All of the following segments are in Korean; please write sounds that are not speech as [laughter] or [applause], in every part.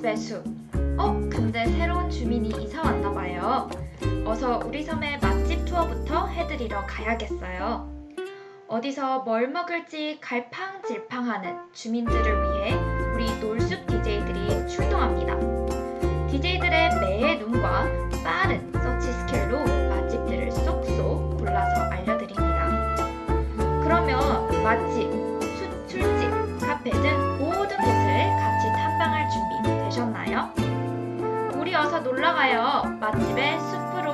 맛집의 숲. 어, 근데 새로운 주민이 이사 왔나 봐요. 어서 우리 섬의 맛집 투어부터 해드리러 가야겠어요. 어디서 뭘 먹을지 갈팡질팡하는 주민들을 위해 우리 놀숲 DJ들이 출동합니다. DJ들의 매의 눈과 놀러가요. 맛집의 숲으로.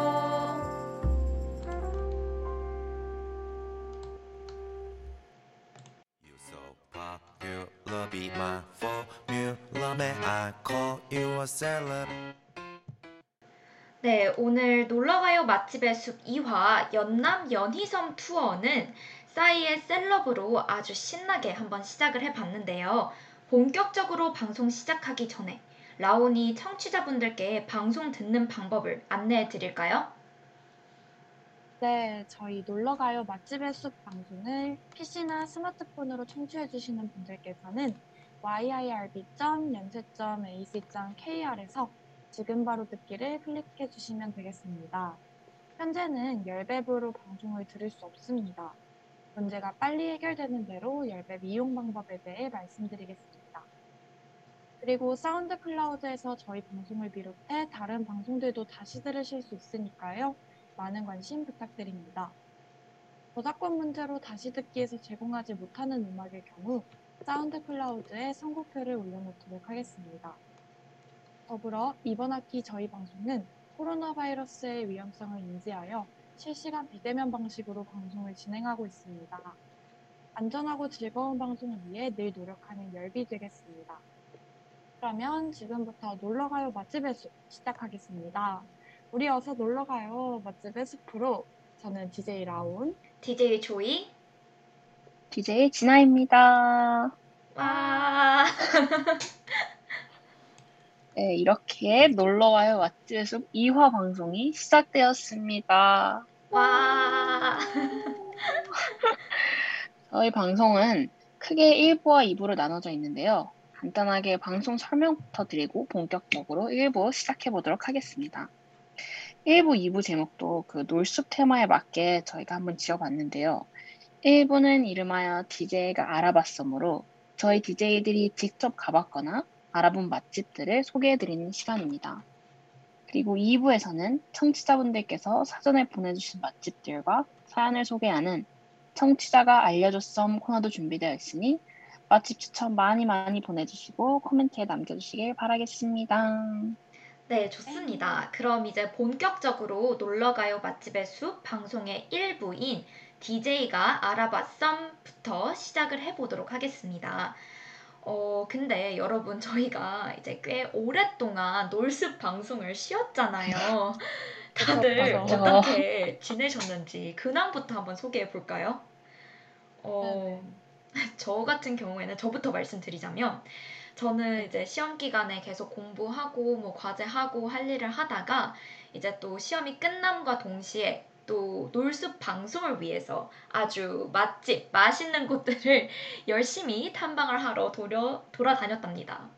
네, 오늘 놀러가요 맛집의 숲 2화 연남 연희섬 투어는 싸이의 셀럽으로 아주 신나게 한번 시작을 해봤는데요. 본격적으로 방송 시작하기 전에 라온이 청취자분들께 방송 듣는 방법을 안내해 드릴까요? 네, 저희 놀러가요 맛집의 숲 방송을 PC나 스마트폰으로 청취해 주시는 분들께서는 yirb.연세.ac.kr에서 지금 바로 듣기를 클릭해 주시면 되겠습니다. 현재는 열배부로 방송을 들을 수 없습니다. 문제가 빨리 해결되는 대로 열배 이용 방법에 대해 말씀드리겠습니다. 그리고 SoundCloud에서 저희 방송을 비롯해 다른 방송들도 다시 들으실 수 있으니까요. 많은 관심 부탁드립니다. 저작권 문제로 다시 듣기에서 제공하지 못하는 음악의 경우 SoundCloud에 선곡표를 올려놓도록 하겠습니다. 더불어 이번 학기 저희 방송은 코로나 바이러스의 위험성을 인지하여 실시간 비대면 방식으로 방송을 진행하고 있습니다. 안전하고 즐거운 방송을 위해 늘 노력하는 열비 되겠습니다. 그러면 지금부터 놀러가요 맛집의 숲 시작하겠습니다. 우리 어서 놀러가요 맛집의 숲으로 저는 DJ 라온 DJ 조이. DJ 진아입니다. 와. [laughs] 네, 이렇게 놀러와요 맛집의 숲 2화 방송이 시작되었습니다. 와. [laughs] 저희 방송은 크게 1부와 2부로 나눠져 있는데요. 간단하게 방송 설명부터 드리고 본격적으로 1부 시작해 보도록 하겠습니다. 1부, 2부 제목도 그 놀숲 테마에 맞게 저희가 한번 지어봤는데요. 1부는 이름하여 DJ가 알아봤으므로 저희 DJ들이 직접 가봤거나 알아본 맛집들을 소개해드리는 시간입니다. 그리고 2부에서는 청취자분들께서 사전에 보내주신 맛집들과 사연을 소개하는 청취자가 알려줬음 코너도 준비되어 있으니 맛집 추천 많이 많이 보내주시고 코멘트에 남겨주시길 바라겠습니다. 네, 좋습니다. 그럼 이제 본격적으로 놀러가요 맛집의 숲 방송의 일부인 DJ가 알아봤썸부터 시작을 해보도록 하겠습니다. 어, 근데 여러분, 저희가 이제 꽤 오랫동안 놀습 방송을 쉬었잖아요. [laughs] 다들 맞아. 어떻게 지내셨는지 근황부터 한번 소개해 볼까요? 어, [laughs] 저 같은 경우에는 저부터 말씀드리자면 저는 이제 시험 기간에 계속 공부하고 뭐 과제하고 할 일을 하다가 이제 또 시험이 끝남과 동시에 또 놀숲 방송을 위해서 아주 맛집, 맛있는 곳들을 [laughs] 열심히 탐방을 하러 도려, 돌아다녔답니다.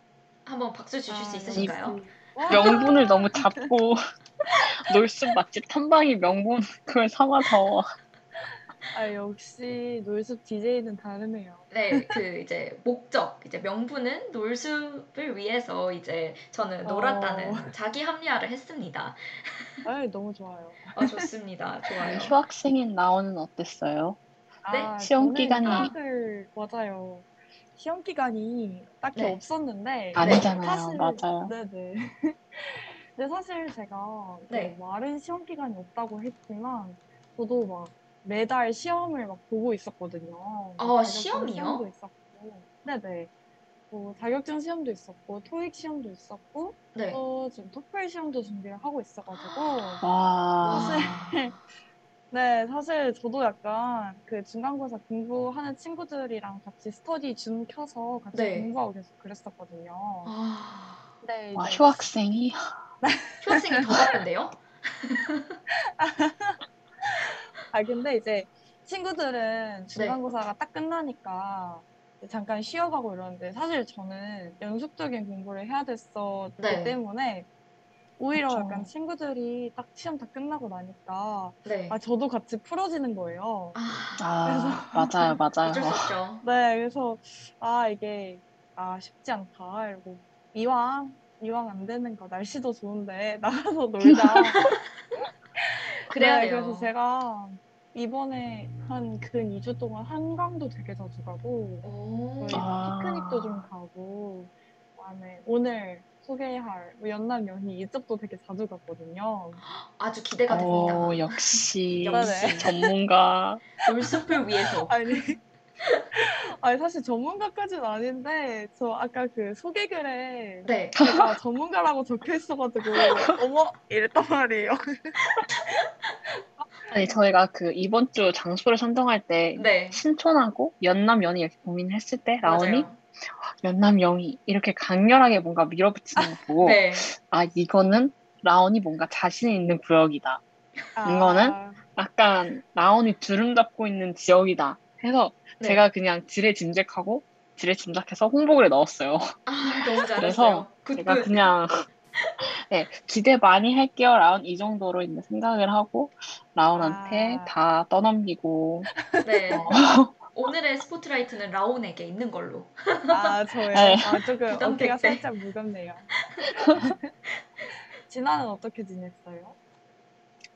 한번 박수 주실 수 아, 있으신가요? 역시. 와, 명분을 너무 잡고 [laughs] 놀숲 맛집 탐방이 명분 그걸 삼아서 아, 역시 놀숲 DJ는 다르네요. 네, 그 이제 목적, 이제 명분은 놀숲을 위해서 이제 저는 놀았다는 어. 자기 합리화를 했습니다. 아, 너무 좋아요. 어, 좋습니다. 좋아요. [laughs] 휴학생인 나오는 어땠어요? 네? 아, 시험 기간이- 휴학을 맞아요. 시험 기간이 딱히 네. 없었는데 아니잖아요. 사실- 맞아요. 네네. [laughs] 근데 사실 제가 그 네. 말은 시험 기간이 없다고 했지만 저도 막 매달 시험을 막 보고 있었거든요. 어, 시험이요? 시험도 있었고, 네네. 뭐 자격증 시험도 있었고, 토익 시험도 있었고, 네. 또 지금 토플 시험도 준비를 하고 있어가지고, [gasps] 와. 사실 [laughs] 네, 사실 저도 약간 그 중간고사 공부하는 친구들이랑 같이 스터디 줌 켜서 같이 네. 공부하고 계속 그랬었거든요. 아, 네, 와, 이제 휴학생이 휴학생이 더 바쁜데요? [laughs] [laughs] 아 근데 이제 친구들은 중간고사가 딱 끝나니까 잠깐 쉬어가고 이러는데 사실 저는 연속적인 공부를 해야 됐었기 네. 때문에 오히려 그쵸. 약간 친구들이 딱 시험 다 끝나고 나니까 네. 아 저도 같이 풀어지는 거예요. 아, 아, 맞아요, [laughs] 맞아요. 어쩔 수 없죠. 네, 그래서 아 이게 아 쉽지 않다. 이러고 이왕 이왕 안 되는 거 날씨도 좋은데 나가서 놀자. [laughs] 그래야 네, 돼요. 그래서 제가 이번에 한 근 2주 동안 한강도 되게 자주 가고 오. 저희 아. 피크닉도 좀 가고 그다음에 오늘 소개할 뭐 연남 연희 이쪽도 되게 자주 갔거든요. [gasps] 아주 기대가 됩니다. 오, 역시 [laughs] 역시. 전문가. [laughs] 돌숲을 위해서. 아니 [laughs] 아니 사실 전문가까지는 아닌데 저 아까 그 소개글에 네. 제가 전문가라고 적혀 있어가지고 [laughs] 어머 이랬단 말이에요. [laughs] 아니, 저희가 그 이번 주 장소를 선정할 때 네. 신촌하고 연남 연희 이렇게 고민을 했을 때 라온이 맞아요. 연남 연희 이렇게 강렬하게 뭔가 밀어붙이는 거 보고 네. 아 이거는 라온이 뭔가 자신 있는 구역이다. 이거는? 아, 약간 라온이 주름 잡고 있는 지역이다. 해서 네. 제가 그냥 지레 짐작하고 지레 짐작해서 홍보글에 넣었어요. 아, 너무 잘했어요. 그래서 good, 제가 good. 그냥 [laughs] 네, 기대 많이 할게요. 라온 이 정도로 이제 생각을 하고 라온한테 아. 다 떠넘기고 네. [laughs] 어. 오늘의 스포트라이트는 라온에게 있는 걸로. 아 저요. 네. 아 조금 어깨가 때. 살짝 무겁네요. [laughs] 진아는 어떻게 지냈어요?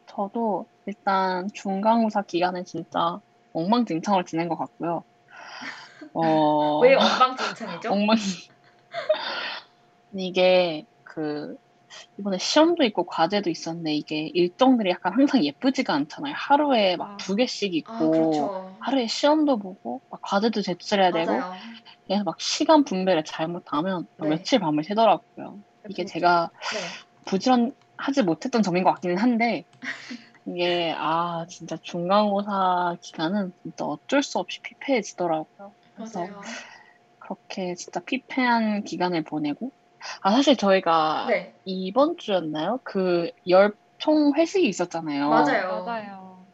저도 일단 중간고사 기간에 진짜 엉망진창으로 지낸 것 같고요. [laughs] 어, 왜 엉망진창이죠? 엉망 [laughs] 이게 그 이번에 시험도 있고 과제도 있었는데 이게 일정들이 약간 항상 예쁘지가 않잖아요. 하루에 아. 막두 개씩 있고 아, 그렇죠. 하루에 시험도 보고 막 과제도 제출해야 되고 맞아요. 그래서 막 시간 분배를 잘못하면 막 네. 며칠 밤을 새더라고요. 이게 그쵸, 제가 네. 부지런하지 못했던 점인 것 같기는 한데 [laughs] 이게 아 진짜 중간고사 기간은 진짜 어쩔 수 없이 피폐해지더라고요. 그래서 맞아요. 그렇게 진짜 피폐한 기간을 보내고 아 사실 저희가 네. 이번 주였나요? 그 열 총 회식이 있었잖아요. 맞아요. 맞아요.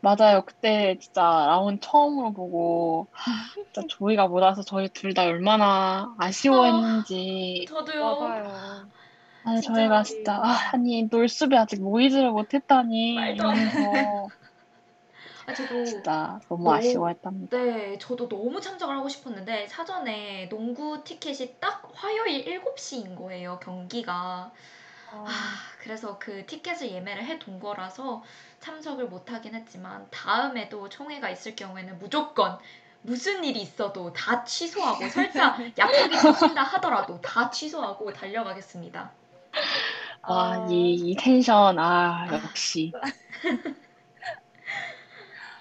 맞아요. 그때 진짜 라온 처음으로 보고 진짜 조이가 못 와서 저희 둘 다 얼마나 아쉬워했는지 [laughs] 저도요. 맞아요. 아니, 저희가 진짜 아, 아니 놀숲에 아직 모이지를 못했다니 말도 안 이러면서 [laughs] 아, 저도 진짜 너무 너무- 아쉬워했답니다. 네, 저도 너무 참석을 하고 싶었는데 사전에 농구 티켓이 딱 화요일 7시인 거예요, 경기가. 아, 아, 그래서 그 티켓을 예매를 해둔 거라서 참석을 못 하긴 했지만 다음에도 총회가 있을 경우에는 무조건 무슨 일이 있어도 다 취소하고 설사 [laughs] 약속이 잡힌다 하더라도 다 취소하고 달려가겠습니다. 아, 이, 이 텐션, 아, 역시.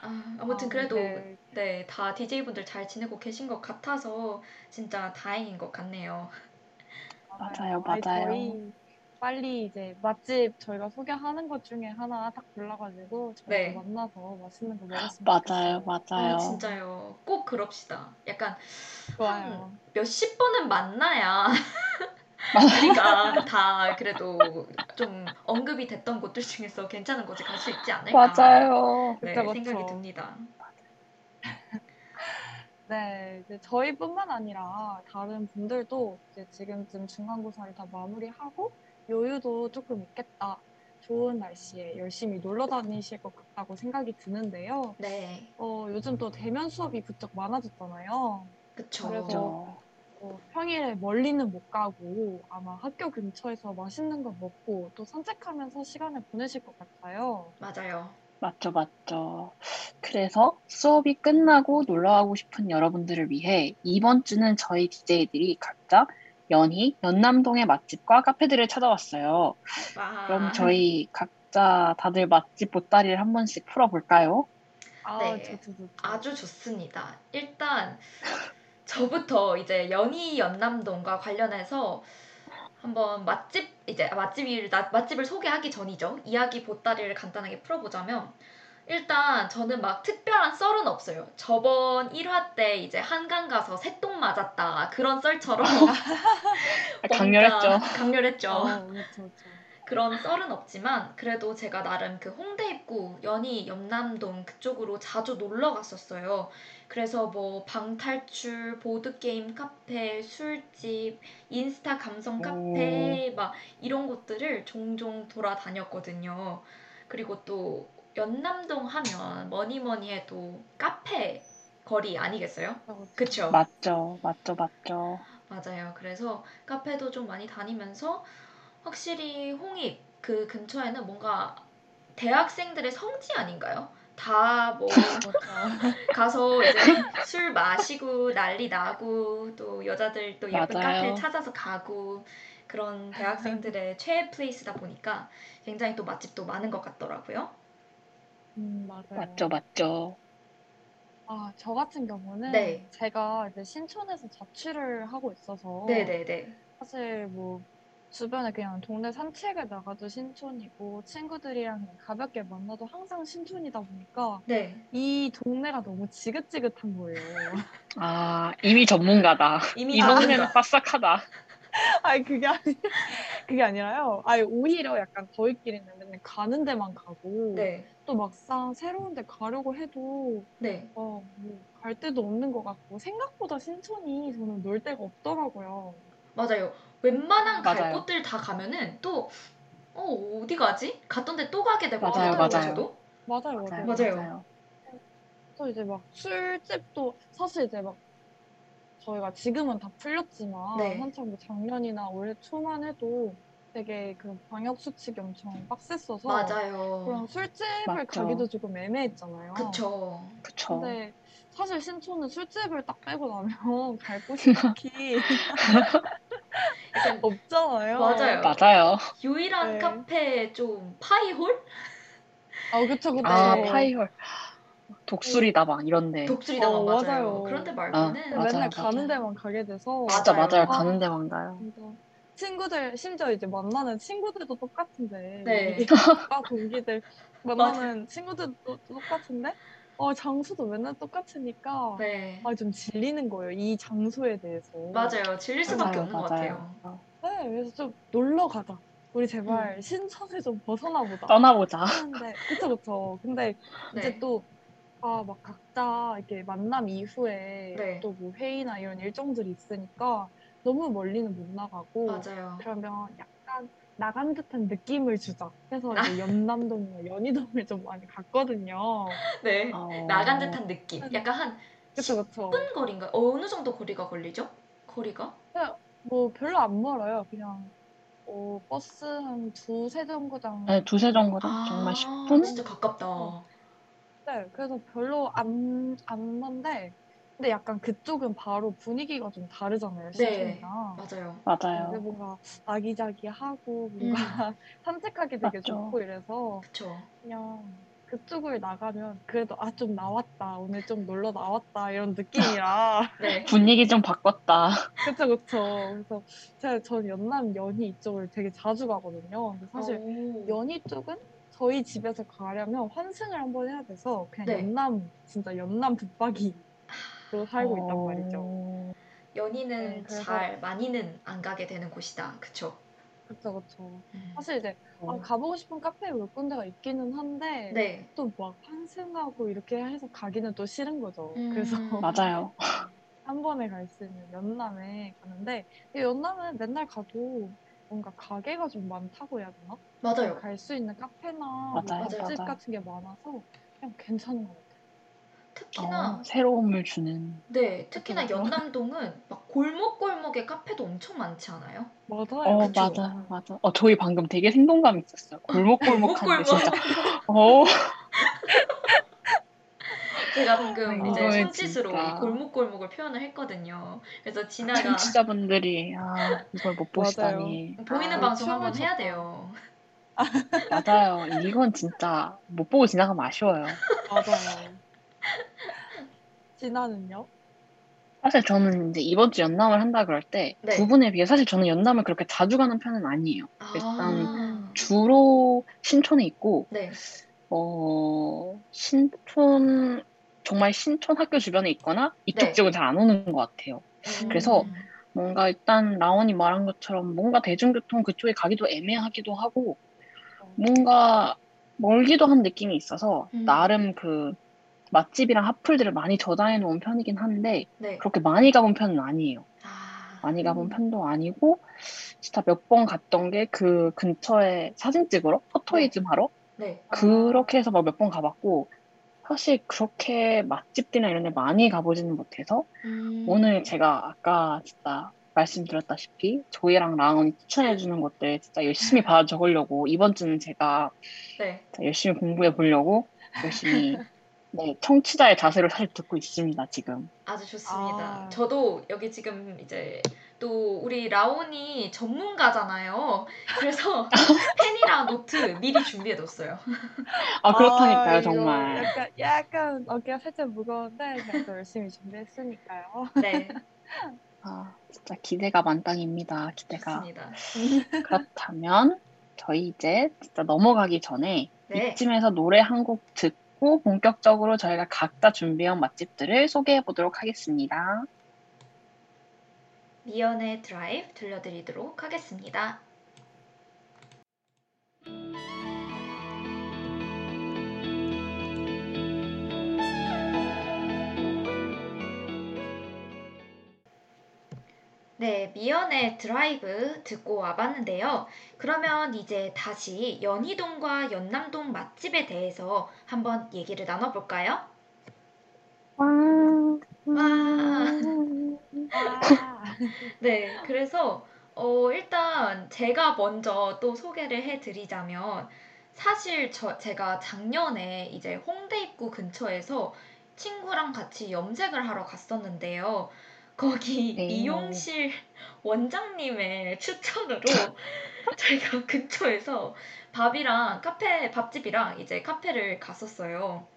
아, 아무튼 아, 그래도 네. 네, 다 DJ분들 잘 지내고 계신 것 같아서 진짜 다행인 것 같네요. 맞아요, 맞아요. 저희 빨리 이제 맛집 저희가 소개하는 것 중에 하나 딱 골라가지고 저희 네. 만나서 맛있는 거 먹었으면 맞아요, 좋겠어요. 맞아요. 아, 진짜요. 꼭 그럽시다. 약간 좋아요. 몇십 번은 만나야. [laughs] 우리가 다 그래도 좀 언급이 됐던 곳들 중에서 괜찮은 곳에 갈 수 있지 않을까. 맞아요. 네, 그쵸. 생각이 듭니다. [laughs] 네, 이제 저희뿐만 아니라 다른 분들도 이제 지금쯤 중간고사를 다 마무리하고 여유도 조금 있겠다. 좋은 날씨에 열심히 놀러 다니실 것 같다고 생각이 드는데요. 네, 어, 요즘 또 대면 수업이 부쩍 많아졌잖아요. 그쵸. 그래서 그죠. 어, 평일에 멀리는 못 가고 아마 학교 근처에서 맛있는 거 먹고 또 산책하면서 시간을 보내실 것 같아요. 맞아요. 맞죠, 맞죠. 그래서 수업이 끝나고 놀러 가고 싶은 여러분들을 위해 이번 주는 저희 DJ들이 각자 연희, 연남동의 맛집과 카페들을 찾아왔어요. 와. 그럼 저희 각자 다들 맛집 보따리를 한 번씩 풀어볼까요? 아, 네. 좋죠, 좋죠. 아주 좋습니다. 일단 저부터 이제 연희 연남동과 관련해서 한번 맛집 이제 맛집을 나- 맛집을 소개하기 전이죠. 이야기 보따리를 간단하게 풀어보자면 일단 저는 막 특별한 썰은 없어요. 저번 1화 때 이제 한강 가서 새똥 맞았다 그런 썰처럼 [laughs] 아, 강렬했죠. 뭔가 강렬했죠. 어, 그렇죠, 그렇죠. 그런 썰은 없지만 그래도 제가 나름 그 홍대 입구 연희 연남동 그쪽으로 자주 놀러 갔었어요. 그래서 뭐 방탈출, 보드게임 카페, 술집, 인스타 감성 카페 막 이런 곳들을 종종 돌아다녔거든요. 그리고 또 연남동 하면 뭐니 뭐니 해도 카페 거리 아니겠어요? 그쵸? 맞죠, 맞죠, 맞죠. 맞아요. 그래서 카페도 좀 많이 다니면서 확실히 홍익 그 근처에는 뭔가 대학생들의 성지 아닌가요? 다 뭐 [laughs] 가서 이제 술 마시고 난리 나고 또 여자들 또 예쁜. 카페 찾아서 가고 그런 대학생들의 [laughs] 최애 플레이스다 보니까 굉장히 또 맛집도 많은 것 같더라고요. 음, 맞아요. 맞죠, 맞죠. 아, 저 같은 경우는 네. 제가 이제 신촌에서 자취를 하고 있어서 네네네. 사실 뭐 주변에 그냥 동네 산책을 나가도 신촌이고 친구들이랑 가볍게 만나도 항상 신촌이다 보니까 네. 이 동네가 너무 지긋지긋한 거예요. 아, 이미 전문가다. 이미 이 동네는 전문가. 빠싹하다. [laughs] 아니 그게 아니 그게 아니라요. 아니 오히려 약간 저희끼리는 맨날 가는 데만 가고 네. 또 막상 새로운 데 가려고 해도 네. 어, 뭐갈 데도 없는 것 같고 생각보다 신촌이 저는 놀 데가 없더라고요. 맞아요. 웬만한 갈 맞아요. 곳들 다 가면은 또 어, 어디 가지? 갔던 데 또 가게 되고 맞아요, 하더라고요, 맞아요. 저도. 맞아요, 맞아요. 맞아요. 또 이제 막 술집도 사실 이제 막 저희가 지금은 다 풀렸지만 네. 한참 뭐 작년이나 올해 초만 해도 되게 그 방역 수칙이 엄청 빡셌어서 맞아요. 그런 술집을 맞죠. 가기도 조금 애매했잖아요. 그쵸. 그쵸. 근데 사실 신촌은 술집을 딱 빼고 나면 [laughs] 갈 곳이 딱히 [laughs] 없잖아요. 맞아요. 맞아요. 유일한 네. 카페 좀 파이홀? 아, 그쵸, 그쵸. 아, 네. 파이홀. 독수리다방 이런데. 독수리다방 어, 맞아요. 맞아요. 그런데 아, 말고는 맞아요, 맨날 맞아요. 가는 데만 가게 돼서 진짜 맞아요. 맞아요. 아. 가는 데만 가요. 진짜 친구들 심지어 이제 만나는 친구들도 똑같은데 네. 과 동기들 [laughs] 만나는 친구들도 똑같은데 어 장소도 맨날 똑같으니까 네. 아 좀 질리는 거예요 이 장소에 대해서 맞아요. 질릴 수밖에 맞아요, 없는 것 같아요. 네 그래서 좀 놀러 가자 우리 제발 신촌을 좀 벗어나 보자 떠나보자. 그쵸 그쵸 근데 이제 네. 또아 막 각자 이렇게 만남 이후에 네. 또뭐 회의나 이런 일정들이 있으니까 너무 멀리는 못 나가고 맞아요. 그러면 약간 나간 듯한 느낌을 주자. 그래서 아. [laughs] 이제 연남동이나 연희동을 좀 많이 갔거든요. 네. 어, 나간 듯한 느낌. 약간 한 그쵸, 그쵸. 10분 거리인가? 어느 정도 거리가 걸리죠? 거리가? 뭐 별로 안 멀어요. 그냥 어, 버스 한 두세 정거장. 네, 두세 정거장? 아, 정말 10분? 진짜 가깝다. 어. 네, 그래서 별로 안, 안 먼데, 근데 약간 그쪽은 바로 분위기가 좀 다르잖아요, 네. 신촌이랑. 맞아요. 근데 맞아요. 뭔가 아기자기하고 뭔가 [laughs] 산책하기 되게 맞죠. 좋고 이래서 그쵸. 그냥 그쪽을 나가면 그래도 아 좀 나왔다 오늘 좀 놀러 나왔다 이런 느낌이라 [laughs] 네. 분위기 좀 바꿨다. [laughs] 그쵸 그쵸 그래서 제가 전 연남 연희 이쪽을 되게 자주 가거든요 근데 사실 오. 연희 쪽은 저희 집에서 가려면 환승을 한번 해야 돼서 그냥 네. 연남 진짜 연남 붙박이 로 살고 있단 어, 말이죠 연희는 네, 그래서- 잘 많이는 안 가게 되는 곳이다. 그쵸. 그쵸 그쵸 음. 사실 이제 아, 가보고 싶은 카페 몇 군데가 있기는 한데 네. 또막 환승하고 이렇게 해서 가기는 또 싫은 거죠 음. 그래서 [laughs] 맞아요. 한 번에 갈 수 있는 연남에 가는데 이 연남은 맨날 가도 뭔가 가게가 좀 많다고 해야 되나? 맞아요. 갈 수 있는 카페나 뭐 맞아요, 맛집 맞아요. 같은 게 많아서 그냥 괜찮은 것 같아요. 특히나 어, 새로움을 주는. 네, 특히나. 연남동은 막 골목골목에 카페도 엄청 많지 않아요? 맞아요. 어, 그쵸. 맞아, 맞아. 어, 저희 방금 되게 생동감 있었어요. [laughs] 골목골목한데 골목골목. 진짜. 어, [laughs] 제가 방금 아, 이제 손짓으로 진짜. 이 골목골목을 표현을 했거든요. 그래서 진아가 청취자분들이 아, 이걸 못 보시다니. 보이는 아, 방송 춤을 한번 해야. 돼요. 맞아요. 이건 진짜 못 보고 지나가면 아쉬워요. 맞아요. 진아는요? 사실 저는 이제 이번 주 연남을 한다 그럴 때 네. 두 분에 비해 사실 저는 연남을 그렇게 자주 가는 편은 아니에요. 일단 아, 주로 신촌에 있고 네. 어, 신촌 정말 신촌 학교 주변에 있거나 이쪽 네. 지역은 잘 안 오는 것 같아요. 음. 그래서 뭔가 일단 라온이 말한 것처럼 뭔가 대중교통 그쪽에 가기도 애매하기도 하고 뭔가 멀기도 한 느낌이 있어서 음. 나름 그 맛집이랑 핫플들을 많이 저장해 놓은 편이긴 한데 네. 그렇게 많이 가본 편은 아니에요. 아, 많이 가본 음. 편도 아니고 진짜 몇 번 갔던 게 그 근처에 사진 찍으러 포토이즘 하러 네. 그렇게 해서 막 몇 번 가봤고 사실 그렇게 맛집들이나 이런 데 많이 가보지는 못해서 음. 오늘 제가 아까 진짜 말씀드렸다시피 조이랑 라온이 추천해주는 것들 진짜 열심히 [laughs] 받아 적으려고 이번 주는 제가 네. 열심히 공부해 보려고 열심히 [laughs] 네, 청취자의 자세로 사실 듣고 있습니다 지금. 아주 좋습니다. 아. 저도 여기 지금 이제 또 우리 라온이 전문가잖아요. 그래서 [laughs] 펜이랑 노트 미리 준비해뒀어요. 아 그렇다니까요 아, 정말. 약간, 약간 어깨가 살짝 무거운데 제가 또 열심히 준비했으니까요. 네, [laughs] 아 진짜 기대가 만땅입니다 기대가. 좋습니다. 그렇다면 저희 이제 진짜 넘어가기 전에 네, 이쯤에서 노래 한 곡 듣고 본격적으로 저희가 각자 준비한 맛집들을 소개해 보도록 하겠습니다. 미연의 드라이브 들려드리도록 하겠습니다. 네, 미연의 드라이브 듣고 와봤는데요. 그러면 이제 다시 연희동과 연남동 맛집에 대해서 한번 얘기를 나눠볼까요? 와. 아, 네, 그래서 어, 일단 제가 먼저 또 소개를 해드리자면 사실 저, 제가 작년에 이제 홍대 입구 근처에서 친구랑 같이 염색을 하러 갔었는데요. 거기 네. 미용실 원장님의 추천으로 [laughs] 저희가 근처에서 밥이랑 카페, 밥집이랑 이제 카페를 갔었어요.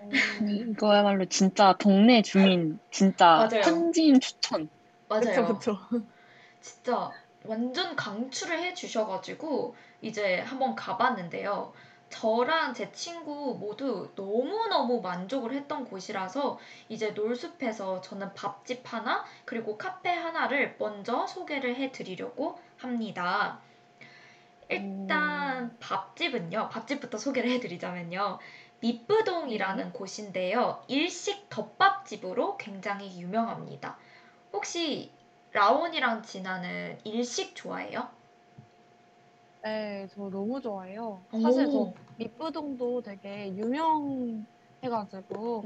아니, 이거야말로 진짜 동네 주민 진짜. 현지인 추천. 맞아요. 그쵸, 그쵸. 진짜 완전 강추를 해주셔가지고 이제 한번 가봤는데요. 저랑 제 친구 모두 너무너무 만족을 했던 곳이라서 이제 놀숲에서 저는 밥집 하나 그리고 카페 하나를 먼저 소개를 해 드리려고 합니다. 일단 밥집은요. 밥집부터 소개를 해 드리자면요. 밑부동이라는 곳인데요. 일식 덮밥집으로 굉장히 유명합니다. 혹시 라온이랑 진아는 일식 좋아해요? 네, 저 너무 좋아해요. 사실 저 오. 밑부동도 되게 유명해가지고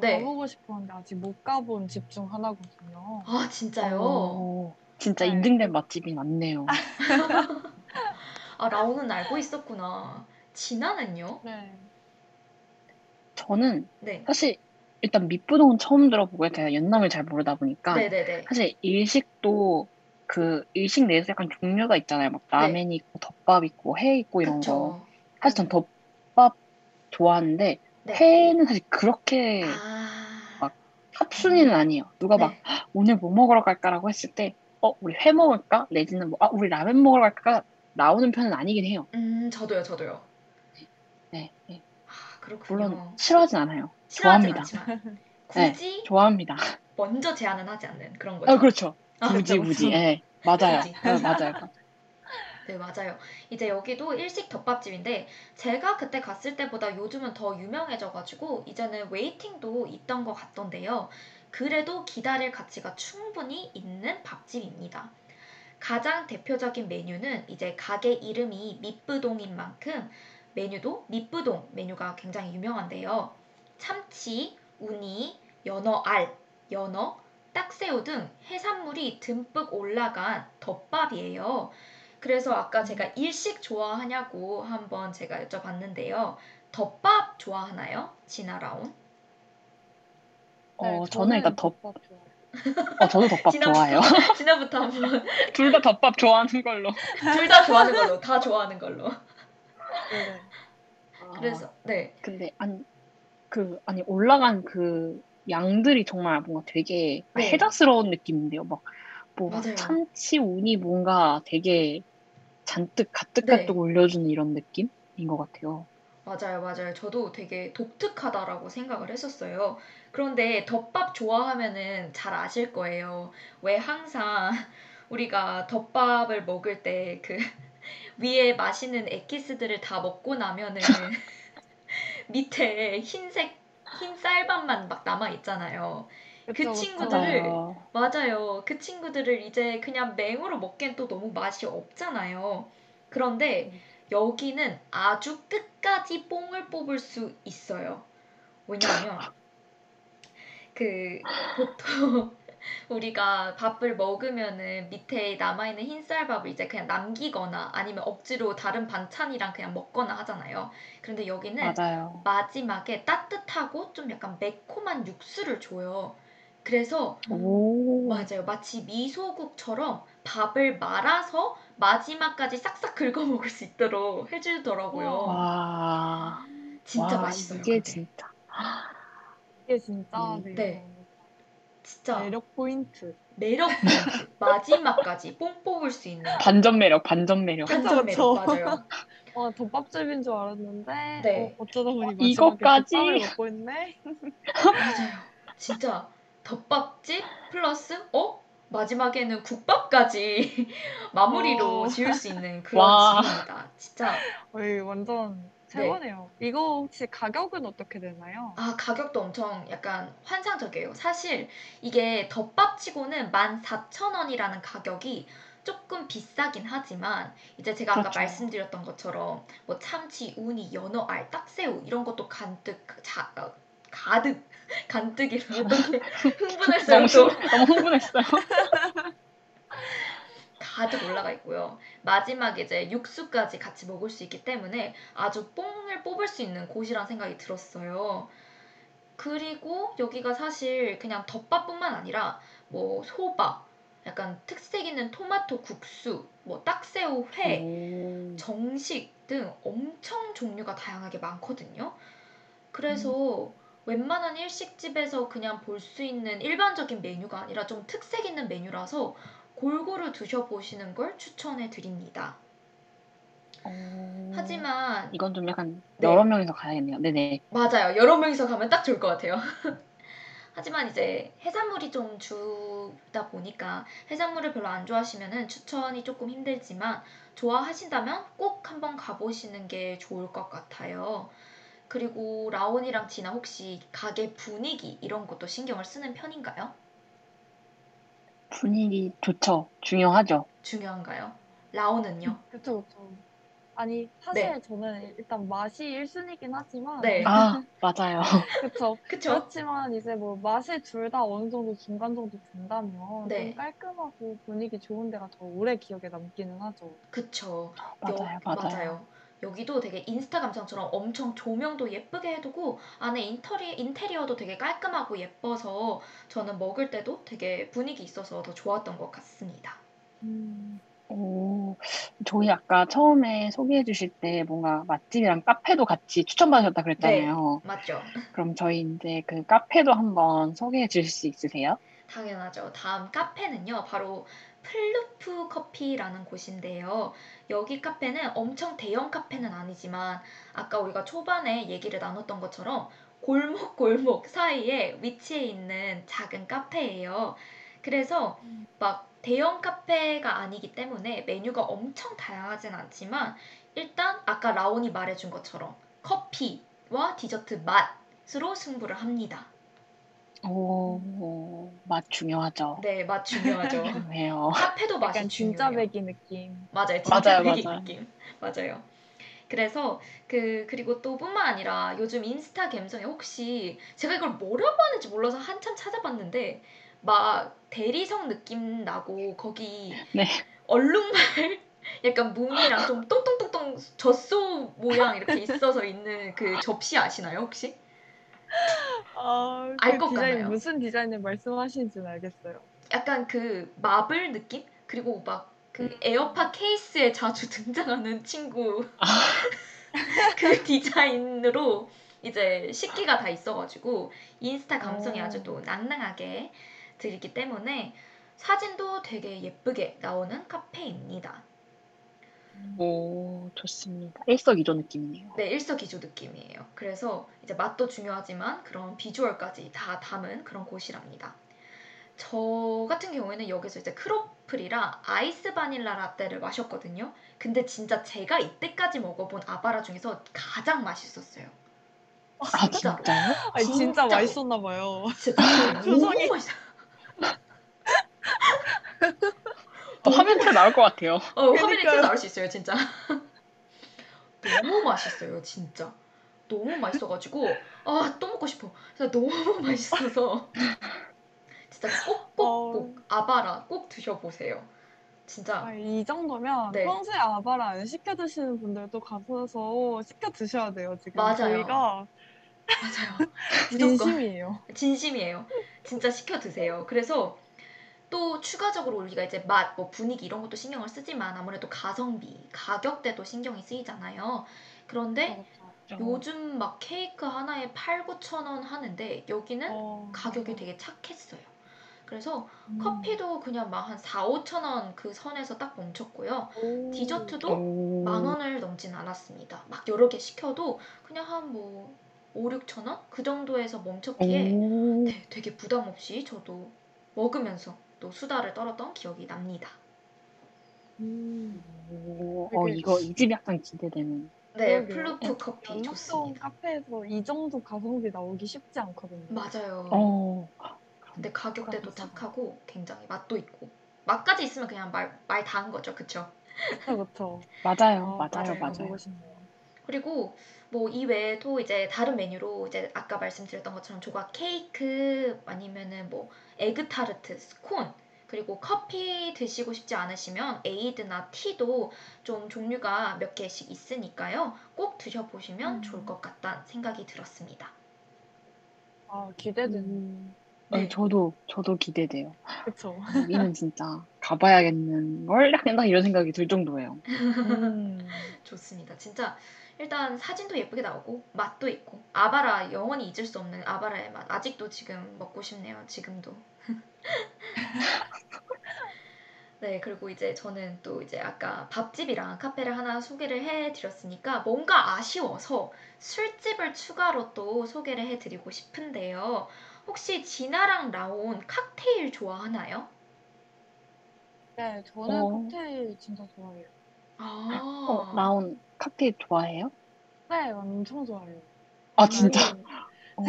네. 가보고 싶었는데 아직 못 가본 집 중 하나거든요. 아, 진짜요? 어, 진짜 네. 인증된 맛집이 많네요. [laughs] 아, 라온은 알고 있었구나. 진아는요? 네. 저는 네. 사실 일단 밑부동은 처음 들어보고 제가 연남을 잘 모르다 보니까 네네네. 사실 일식도 그 일식 내에서 약간 종류가 있잖아요. 막 라멘 있고 덮밥 있고 회 있고 이런 거. 그쵸. 사실 전 덮밥 좋아하는데 네. 회는 사실 그렇게 아. 막 탑순위는 아니에요. 누가 막 네. 오늘 뭐 먹으러 갈까라고 했을 때 어, 우리 회 먹을까? 내지는 뭐, 아, 우리 라면 먹으러 갈까? 나오는 편은 아니긴 해요. 음, 저도요, 저도요. 네, 네. 아, 그렇군요. 물론 싫어하진 않아요. 싫어하진 좋아합니다. 않지만 네, 굳이 좋아합니다. 먼저 제안은 하지 않는 그런 거죠. 아, 그렇죠. 아, 그쵸, 굳이. 그쵸. 예, 맞아요. 네, 맞아요. 네, 맞아요. 이제 여기도 일식 덮밥집인데 제가 그때 갔을 때보다 요즘은 더 유명해져 가지고 이제는 웨이팅도 있던 것 같던데요. 그래도 기다릴 가치가 충분히 있는 밥집입니다. 가장 대표적인 메뉴는 이제 가게 이름이 밑부동인 만큼 메뉴도 밑부동 메뉴가 굉장히 유명한데요. 참치, 우니, 연어 알, 연어, 딱새우 등 해산물이 듬뿍 올라간 덮밥이에요. 그래서 아까 제가 일식 좋아하냐고 한번 제가 여쭤봤는데요. 덮밥 좋아하나요? 진아라온? 어, 네, 저는 일단 덮, 덮밥 좋아해요. 어, 저도 덮밥 진아부터- 좋아해요. 진아부터 한번 [laughs] 둘 다 덮밥 좋아하는 걸로. 둘 다 좋아하는 걸로, 다 좋아하는 걸로. 네네. 그래서 네, 근데 아니 그 아니 올라간 그 양들이 정말 뭔가 되게 네. 해자스러운 느낌인데요. 막 뭐. 참치 운이 뭔가 되게 잔뜩 가득가득 네. 올려주는 이런 느낌인 것 같아요. 맞아요, 맞아요. 저도 되게 독특하다라고 생각을 했었어요. 그런데 덮밥 좋아하면은 잘 아실 거예요. 왜 항상 [laughs] 우리가 덮밥을 먹을 때 그 [laughs] 위에 마시는 엑기스들을 다 먹고 나면은 [laughs] 밑에 흰색 흰 쌀밥만 막 남아 있잖아요. 그 그쵸, 그쵸. 친구들을 맞아요. 맞아요. 그 친구들을 이제 그냥 맹으로 먹기엔 또 너무 맛이 없잖아요. 그런데 여기는 아주 끝까지 뽕을 뽑을 수 있어요. 왜냐하면 그 보통 우리가 밥을 먹으면은 밑에 남아있는 흰쌀밥을 이제 그냥 남기거나 아니면 억지로 다른 반찬이랑 그냥 먹거나 하잖아요. 그런데 여기는 맞아요. 마지막에 따뜻하고 좀 약간 매콤한 육수를 줘요. 그래서 오. 맞아요. 마치 미소국처럼 밥을 말아서 마지막까지 싹싹 긁어 먹을 수 있도록 해주더라고요. 와. 진짜 와, 맛있어요. 이게 근데. 진짜. 이게 진짜 음. 되게 네. 진짜 매력 포인트. 매력 포인트. [laughs] 마지막까지 뽕 뽑을 수 있는 반전 매력, 반전 매력. 반전 매력 그쵸. 맞아요. 와 덮밥집인 줄 알았는데 네. 어, 어쩌다 보니 마지막에 이거까지? 덮밥을 먹고 있네. 맞아요. 진짜 덮밥집 플러스 어 마지막에는 국밥까지 [laughs] 마무리로 어. 지을 수 있는 [laughs] 그런 와. 집입니다. 진짜 어이 완전 최고네요. 이거 혹시 가격은 어떻게 되나요? 아, 가격도 엄청 약간 환상적이에요. 사실 이게 덮밥치고는 14,000원이라는 가격이 조금 비싸긴 하지만 이제 제가 아까 그렇죠. 말씀드렸던 것처럼 뭐 참치, 우니, 연어, 알, 딱새우 이런 것도 간뜩 자, 어, 가득 [laughs] 간뜩이라고 [laughs] [laughs] 흥분했어요. 너무, 또. 너무 흥분했어요. 가득 올라가 있고요. 마지막에 이제 육수까지 같이 먹을 수 있기 때문에 아주 뽕을 뽑을 수 있는 곳이란 생각이 들었어요. 그리고 여기가 사실 그냥 덮밥뿐만 아니라 뭐 소바, 약간 특색 있는 토마토 국수, 뭐 딱새우 회, 오. 정식 등 엄청 종류가 다양하게 많거든요. 그래서 웬만한 일식집에서 그냥 볼 수 있는 일반적인 메뉴가 아니라 좀 특색 있는 메뉴라서 골고루 드셔보시는 걸 추천해 드립니다. 오. 하지만 이건 좀 약간 네. 여러 명이서 가야겠네요. 네네. 맞아요. 여러 명이서 가면 딱 좋을 것 같아요. [laughs] 하지만 이제 해산물이 좀 주다 보니까 해산물을 별로 안 좋아하시면은 추천이 조금 힘들지만 좋아하신다면 꼭 한번 가보시는 게 좋을 것 같아요. 그리고 라온이랑 지나 혹시 가게 분위기 이런 것도 신경을 쓰는 편인가요? 분위기 좋죠. 중요하죠. 중요한가요? 라온은요? 그쵸 그쵸. 아니 사실 네. 저는 일단 맛이 1순위긴 하지만 네. 아, [laughs] 맞아요. 그쵸. 그쵸? 그렇지만 이제 뭐 맛이 둘 다 어느 정도 중간 정도 된다면 네. 좀 깔끔하고 분위기 좋은 데가 더 오래 기억에 남기는 하죠. 그쵸. 맞아요, 여- 맞아요. 여기도 되게 인스타 감성처럼 엄청 조명도 예쁘게 해두고 안에 인터리, 인테리어도 되게 깔끔하고 예뻐서 저는 먹을 때도 되게 분위기 있어서 더 좋았던 것 같습니다. 음. 오, 저희 아까 처음에 소개해 주실 때 뭔가 맛집이랑 카페도 같이 추천받으셨다 그랬잖아요. 맞죠? 그럼 저희 이제 그 카페도 한번 소개해 주실 수 있으세요? 당연하죠. 다음 카페는요, 바로 플루프 커피라는 곳인데요. 여기 카페는 엄청 대형 카페는 아니지만 아까 우리가 초반에 얘기를 나눴던 것처럼 골목 골목 [laughs] 사이에 위치해 있는 작은 카페예요. 그래서 막 대형 카페가 아니기 때문에 메뉴가 엄청 다양하진 않지만 일단 아까 라온이 말해준 것처럼 커피와 디저트 맛으로 승부를 합니다. 오, 맛 중요하죠. 네, 맛 중요하죠. [laughs] 중요해요. 카페도 맛이 약간 진짜 중요해요. 배기 느낌. 맞아요, 진짜 맞아요, 배기 맞아요. 느낌. 맞아요. 그래서 그 그리고 또 뿐만 아니라 요즘 인스타 감성에 혹시 제가 이걸 뭐라고 하는지 몰라서 한참 찾아봤는데 막 대리석 느낌 나고 거기 네. 얼룩말 [laughs] 약간 무늬랑 좀 똥똥똥똥 젖소 모양 이렇게 있어서 있는 그 접시 아시나요 혹시? 아, 알것 그 디자인 같나요? 무슨 디자인을 말씀하시는지는 알겠어요. 약간 그 marble 느낌? 그리고 막그 음. 에어팟 케이스에 자주 [laughs] 등장하는 친구 [laughs] 그 디자인으로 이제 식기가 다 있어가지고 인스타 감성이 오. 아주 또 낭낭하게 들기 때문에 사진도 되게 예쁘게 나오는 카페입니다. 오, 좋습니다. 일석이조 느낌이네요. 네, 일석이조 느낌이에요. 그래서 이제 맛도 중요하지만 그런 비주얼까지 다 담은 그런 곳이랍니다. 저 같은 경우에는 여기서 이제 크로플이랑 아이스 바닐라 라떼를 마셨거든요. 근데 진짜 제가 이때까지 먹어본 아바라 중에서 가장 맛있었어요. 아, 진짜로. 진짜요? 아니 진짜 진짜로. 맛있었나 봐요. 진짜 [laughs] 너무. 맛있어. [laughs] 어, 화면 잘 나올 것 같아요. 어, 화면에 진짜 그러니까요. 나올 수 있어요, 진짜. [laughs] 너무 맛있어요, 진짜. 너무 맛있어가지고 아 또 먹고 싶어. 진짜 너무 [laughs] 맛있어서 진짜 꼭꼭꼭 아바라 꼭 드셔보세요. 진짜 아, 이 정도면 네. 평소에 아바라 안 시켜 드시는 분들도 가셔서 시켜 드셔야 돼요. 지금 맞아요. 저희가 맞아요. [laughs] 진심이에요. 진심이에요. 진짜 시켜 드세요. 그래서 또 추가적으로 우리가 이제 맛, 뭐 분위기 이런 것도 신경을 쓰지만 아무래도 가성비, 가격대도 신경이 쓰이잖아요. 그런데 요즘 막 케이크 하나에 8, 9천 원 하는데 여기는 어, 가격이 맞아. 되게 착했어요. 그래서 음. 커피도 그냥 막 한 4, 5천 원 그 선에서 딱 멈췄고요. 오. 디저트도 오. 만 원을 넘진 않았습니다. 막 여러 개 시켜도 그냥 한뭐 5, 6천 원? 그 정도에서 멈췄기에 오. 네, 되게 부담 없이 저도 먹으면서 또 수다를 떨었던 기억이 납니다. 음. 오. 어, 되게- 이거 이 집 약간 기대되는. 네, 그러게요. 플루프 커피 연남동 좋습니다. 카페에서 이 정도 가성비 나오기 쉽지 않거든요. 맞아요. 어. 근데 가격대도 그렇구나. 착하고 굉장히 맛도 있고 맛까지 있으면 그냥 말말 다 한 거죠, 그쵸? 그쵸. 맞아요. 아, 맞아요. 맞아요. 맞아요. 그리고 뭐 이 외에도 이제 다른 메뉴로 이제 아까 말씀드렸던 것처럼 조각 케이크 아니면은 뭐 에그 타르트, 스콘 그리고 커피 드시고 싶지 않으시면 에이드나 티도 좀 종류가 몇 개씩 있으니까요. 꼭 드셔보시면 음. 좋을 것 같다는 생각이 들었습니다. 아 기대되네. 음. 네. 네, 저도 저도 기대돼요. 그쵸. 여기는 진짜 가봐야겠는 걸 약간 딱 이런 생각이 들 정도예요. [laughs] [laughs] 음. 좋습니다. 진짜 일단 사진도 예쁘게 나오고 맛도 있고 아바라 영원히 잊을 수 없는 아바라의 맛 아직도 지금 먹고 싶네요. 지금도. [laughs] 네 그리고 이제 저는 또 이제 아까 밥집이랑 카페를 하나 소개를 해드렸으니까 뭔가 아쉬워서 술집을 추가로 또 소개를 해드리고 싶은데요. 혹시 진아랑 라온 칵테일 좋아하나요? 네, 저는 어. 칵테일 진짜 좋아해요. 아, 어, 나온 칵테일 좋아해요? 네, 엄청 좋아해요. 아, 진짜? 오.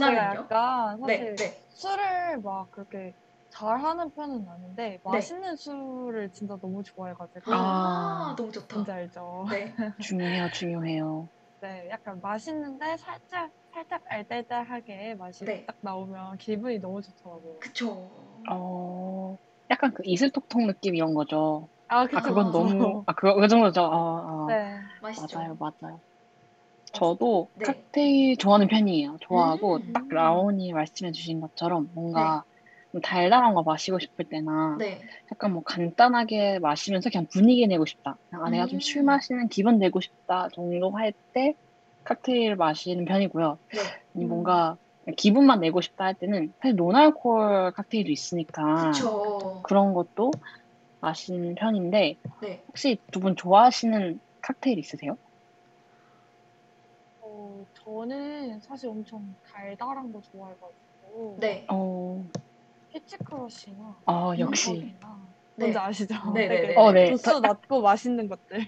제가 진아는요? 약간 네, 사실 네. 술을 막 그렇게 잘하는 편은 아닌데 맛있는 술을 진짜 너무 좋아해가지고 아, 아. 너무 좋다. 뭔지 알죠? 네. [laughs] 중요해요, 중요해요. 네, 약간 맛있는데 살짝 살짝 알딸딸하게 맛이 네. 딱 나오면 기분이 너무 좋더라고요. 그쵸. 어, 약간 그 이슬톡톡 느낌 이런 거죠. 아, 그쵸. 아, 그건 그쵸. 너무, 아, 그거, 그 정도죠. 아, 아. 네. 맛있죠. 맞아요, 맞아요. 저도 네. 칵테일 좋아하는 편이에요. 좋아하고, 음. 딱 라온이 말씀해주신 것처럼 뭔가 좀 달달한 거 마시고 싶을 때나, 네. 약간 뭐 간단하게 마시면서 그냥 분위기 내고 싶다. 아, 내가 좀 음. 술 마시는 기분 내고 싶다 정도 할 때 칵테일 마시는 편이고요. 네. 아니, 음. 뭔가 기분만 내고 싶다 할 때는 사실 노알콜 칵테일도 있으니까 그쵸. 그런 것도 마시는 편인데 네. 혹시 두 분 좋아하시는 칵테일 있으세요? 어, 저는 사실 엄청 달달한 거 좋아해가지고 네. 어, peach crush나 아 역시 네. 뭔지 아시죠? 네, 네, 네. 어, 네. 도수 낮고 맛있는 것들.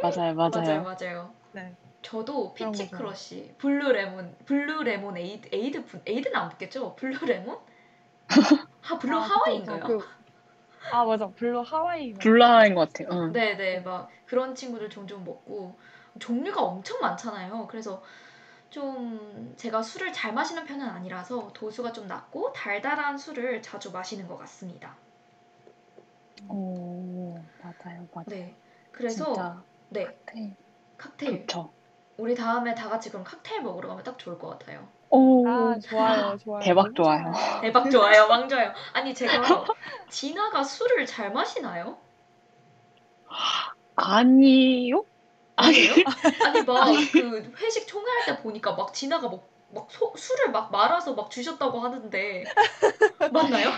맞아요, 맞아요. 맞아요, 맞아요. 네. 저도 peach 거 crush, blue 레몬, blue 레몬 에이드, 에이드 분, 에이드는 안 붙겠죠? blue 레몬? [laughs] 아, blue 아, 하와이인가요? 그- 아 맞아, blue 하와이. blue 하와인 것 같아요. 응. 네네, 막 그런 친구들 종종 먹고 종류가 엄청 많잖아요. 그래서 좀 제가 술을 잘 마시는 편은 아니라서 도수가 좀 낮고 달달한 술을 자주 마시는 것 같습니다. 오, 맞아요, 맞아요. 네, 그래서 진짜 네 칵테일 칵테일. 우리 다음에 다 같이 그럼 칵테일 먹으러 가면 딱 좋을 것 같아요. 오, 아 좋아요, 좋아요. 대박 좋아요. 대박 좋아요, 왕 좋아요. 아니 제가 [laughs] 진아가 술을 잘 마시나요? 아니요? 아니에요? 아니 막 그 회식 총회할 때 보니까 막 진아가 막, 막 소- 술을 막 말아서 막 주셨다고 하는데 [laughs] 맞나요?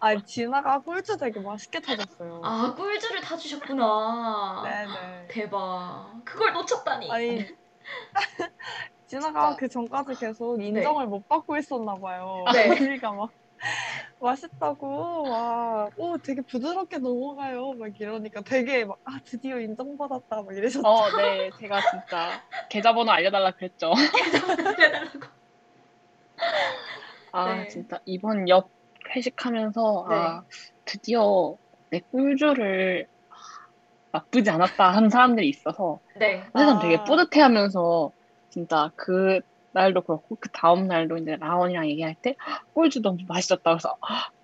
아, 진아가 꿀주 되게 맛있게 타줬어요. 아, 꿀주를 타주셨구나. 네네. 대박. 그걸 놓쳤다니. 아니, [laughs] 진아가. 그 전까지 계속 인정을 못 받고 있었나 봐요. 네. 언니가 막 [laughs] 맛있다고 막, 오, 되게 부드럽게 넘어가요. 막 이러니까 되게 막, 아, 드디어 인정받았다. 막 이러셨죠. 어, 네. 제가 진짜 계좌번호 알려달라 그랬죠. 해달라고. [laughs] 아, 네. 진짜 이번 옆 회식하면서 아, 드디어 내 꿀주를 나쁘지 않았다 하는 사람들이 있어서 네. 세상 아. 되게 뿌듯해하면서 진짜 그 날도 그렇고 그 다음 날도 이제 라온이랑 얘기할 때 꿀주 너무 맛있었다 그래서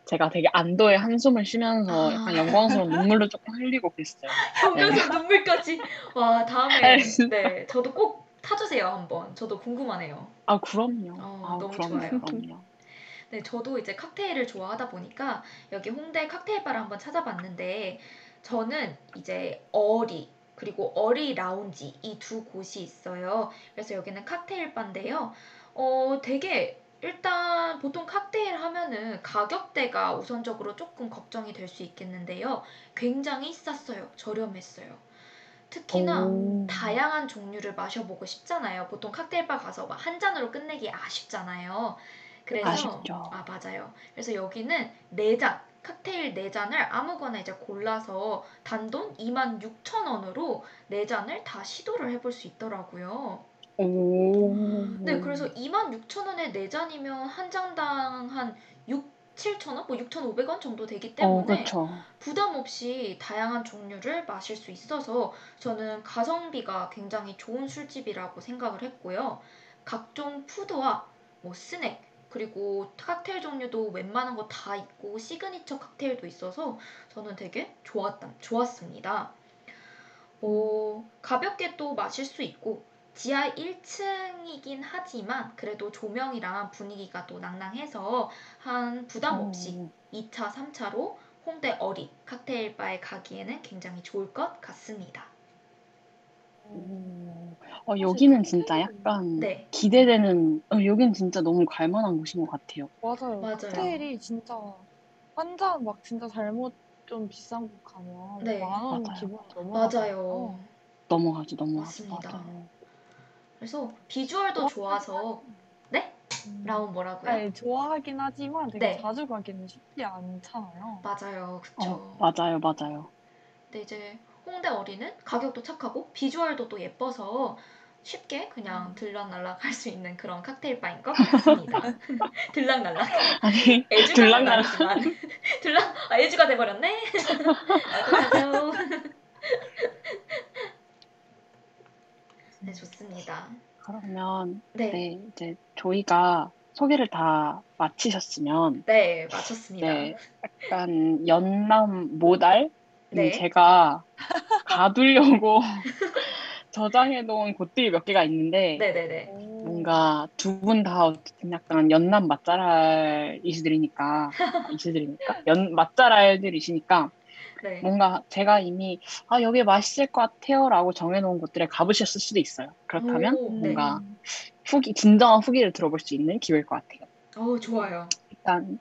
제가 되게 안도의 한숨을 쉬면서 아. 약간 영광스러운 눈물도 조금 흘리고 그랬어요. 혀면서 눈물까지. 와, 다음에 네, 진짜. 네, 저도 꼭 타주세요, 한번. 저도 궁금하네요. 아 그럼요. 어, 아 너무 그럼요. 좋아요. 그럼요. 네, 저도 이제 칵테일을 좋아하다 보니까 여기 홍대 칵테일 바를 한번 찾아봤는데 저는 이제 어리 그리고 어리 라운지 이 두 곳이 있어요. 그래서 여기는 칵테일 바인데요. 어, 되게 일단 보통 칵테일 하면은 가격대가 우선적으로 조금 걱정이 될 수 있겠는데요. 굉장히 쌌어요. 저렴했어요. 특히나 오. 다양한 종류를 마셔보고 싶잖아요. 보통 칵테일바 가서 막 한 잔으로 끝내기 아쉽잖아요. 그래서 아쉽죠. 아 맞아요. 그래서 여기는 네 잔, 칵테일 네 잔을 아무거나 이제 골라서 단돈 26,000원으로 네 잔을 다 시도를 해볼 수 있더라고요. 오. 네, 그래서 26,000원에 네 잔이면 한 잔당 한 6, 7,000원, 뭐 6,500원 정도 되기 때문에 어, 그렇죠. 부담 없이 다양한 종류를 마실 수 있어서 저는 가성비가 굉장히 좋은 술집이라고 생각을 했고요. 각종 food와 뭐 스낵 그리고 칵테일 종류도 웬만한 거 다 있고 시그니처 칵테일도 있어서 저는 되게 좋았다, 좋았습니다. 어, 가볍게 또 마실 수 있고 지하 1층이긴 하지만 그래도 조명이랑 분위기가 또 낭낭해서 한 부담 없이 오. 2차, 3차로 홍대 어리 칵테일 바에 가기에는 굉장히 좋을 것 같습니다. 오. 어, 여기는 진짜 약간 네, 기대되는, 어, 여긴 진짜 너무 갈 만한 곳인 것 같아요. 맞아요. 맞아요. 칵테일이 진짜 한잔막 진짜 잘못 좀 비싼 곳 가면 네. 만원 맞아요. 기본 맞아요. 넘어가요. 넘어가죠, 넘어가죠. 맞습니다. 맞아요. 그래서 비주얼도 좋아서 네? 음. 라운 뭐라고요? 아니, 좋아하긴 하지만 되게 네. 자주 가기는 쉽지 않잖아요. 맞아요, 그쵸. 어, 맞아요, 맞아요. 근데 이제 홍대 어리는 가격도 착하고 비주얼도 또 예뻐서 쉽게 그냥 음. 들락날락 할 수 있는 그런 칵테일 바인 것 같습니다. [laughs] 들락날락. 아니, 애주가 들락날락. [laughs] 들락 아 애주가 돼버렸네. 어떡하죠? [laughs] 네 좋습니다. 그러면, 네, 네, 네, 이제 저희가 소개를 다 마치셨으면, 마쳤습니다. 네, 약간 연남 모달? 네. 제가 가두려고 [laughs] 저장해놓은 곳들이 몇 개가 있는데, 네네네. 오. 뭔가 두 분 다 어쨌든 약간 연남 맛잘알이시들이니까 [laughs] 이시들이니까 연 맛잘알들이시니까 네. 뭔가 제가 이미 아 여기 맛있을 것 같아요라고 정해놓은 곳들에 가보셨을 수도 있어요. 그렇다면 오, 네. 뭔가 후기 진정한 후기를 들어볼 수 있는 기회일 것 같아요. 어 좋아요. 일단